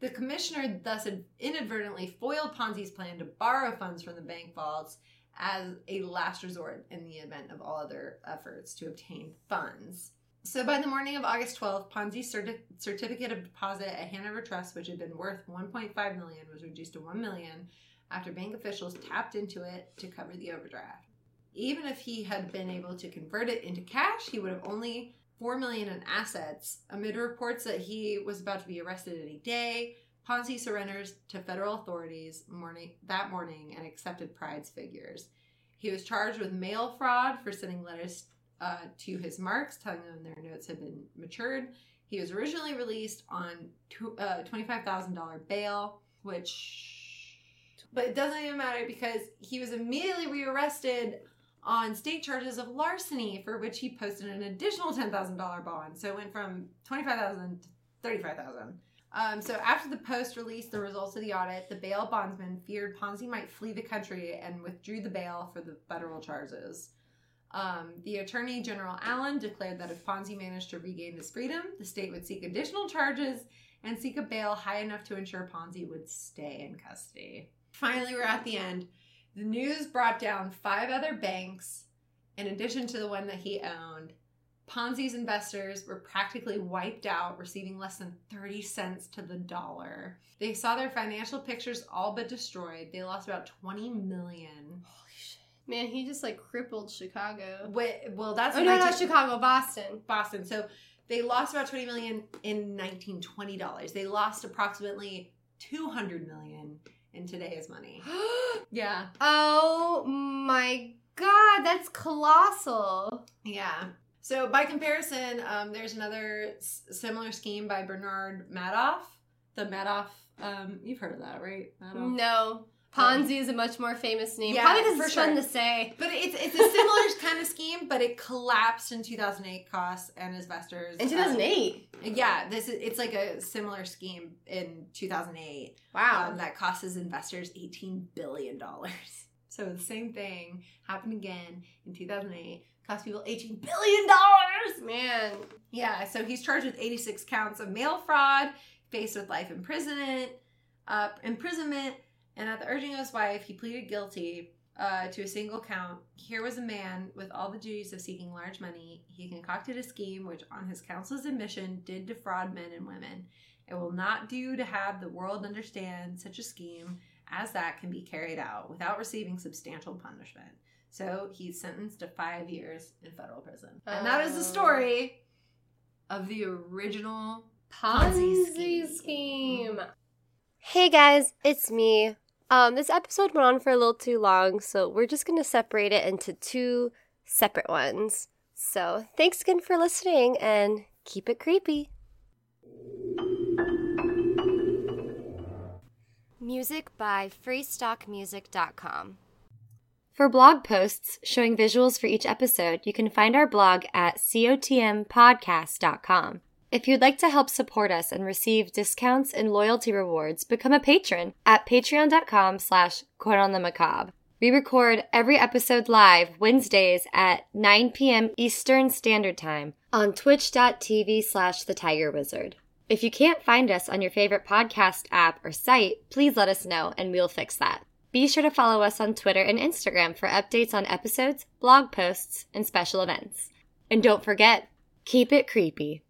The commissioner thus inadvertently foiled Ponzi's plan to borrow funds from the bank vaults as a last resort in the event of all other efforts to obtain funds. So by the morning of August 12th, Ponzi's certi- certificate of deposit at Hanover Trust, which had been worth 1.5 million, was reduced to 1 million after bank officials tapped into it to cover the overdraft. Even if he had been able to convert it into cash, he would have only 4 million in assets. Amid reports that he was about to be arrested any day, Ponzi surrenders to federal authorities morning that morning and accepted Pride's figures. He was charged with mail fraud for sending letters uh, to his marks, telling them their notes had been matured. He was originally released on uh, $25,000 bail, which. But it doesn't even matter because he was immediately rearrested on state charges of larceny, for which he posted an additional $10,000 bond. So it went from $25,000 to $35,000. Um, so after the Post released the results of the audit, the bail bondsman feared Ponzi might flee the country and withdrew the bail for the federal charges. Um, the Attorney General Allen declared that if Ponzi managed to regain his freedom, the state would seek additional charges and seek a bail high enough to ensure Ponzi would stay in custody. Finally, we're at the end. The news brought down five other banks in addition to the one that he owned. Ponzi's investors were practically wiped out, receiving less than 30 cents to the dollar. They saw their financial pictures all but destroyed. They lost about 20 million. Holy shit. Man, he just like crippled Chicago. Wait, well, that's Oh no, 19 not Chicago, Boston. Boston. So they lost about 20 million in 1920 dollars. They lost approximately 200 million in today's money. (gasps) Yeah. oh my god, that's colossal. Yeah. So by comparison, um, there's another s- similar scheme by Bernard Madoff. The Madoff, um, you've heard of that, right? Madoff. No. Ponzi is a much more famous name. Yeah, Probably because for it's sure. fun to say. But it's it's a similar (laughs) kind of scheme, but it collapsed in 2008. Costs and investors In 2008. Um, yeah, this is it's like a similar scheme in 2008. wow. um, that costs his investors $18 billion. (laughs) So the same thing happened again in 2008. Cost people $18 billion. Man. Yeah, so he's charged with 86 counts of mail fraud, faced with life imprisonment, uh, imprisonment, and at the urging of his wife, he pleaded guilty uh, to a single count. Here was a man with all the duties of seeking large money. He concocted a scheme which, on his counsel's admission, did defraud men and women. It will not do to have the world understand such a scheme as that can be carried out without receiving substantial punishment. So he's sentenced to five years in federal prison. And that is the Oh. story of the original Ponzi Ponzi scheme. scheme. Hey guys, it's me. Um, this episode went on for a little too long, so we're just gonna separate it into two separate ones. So thanks again for listening and keep it creepy. Music by freestockmusic.com. For blog posts showing visuals for each episode, you can find our blog at cotmpodcast.com. If you'd like to help support us and receive discounts and loyalty rewards, become a patron at patreon.com slash on macabre. We record every episode live Wednesdays at 9 p.m. Eastern Standard Time on twitch.tv slash the tiger wizard. If you can't find us on your favorite podcast app or site, please let us know and we'll fix that. Be sure to follow us on Twitter and Instagram for updates on episodes, blog posts, and special events. And don't forget, keep it creepy.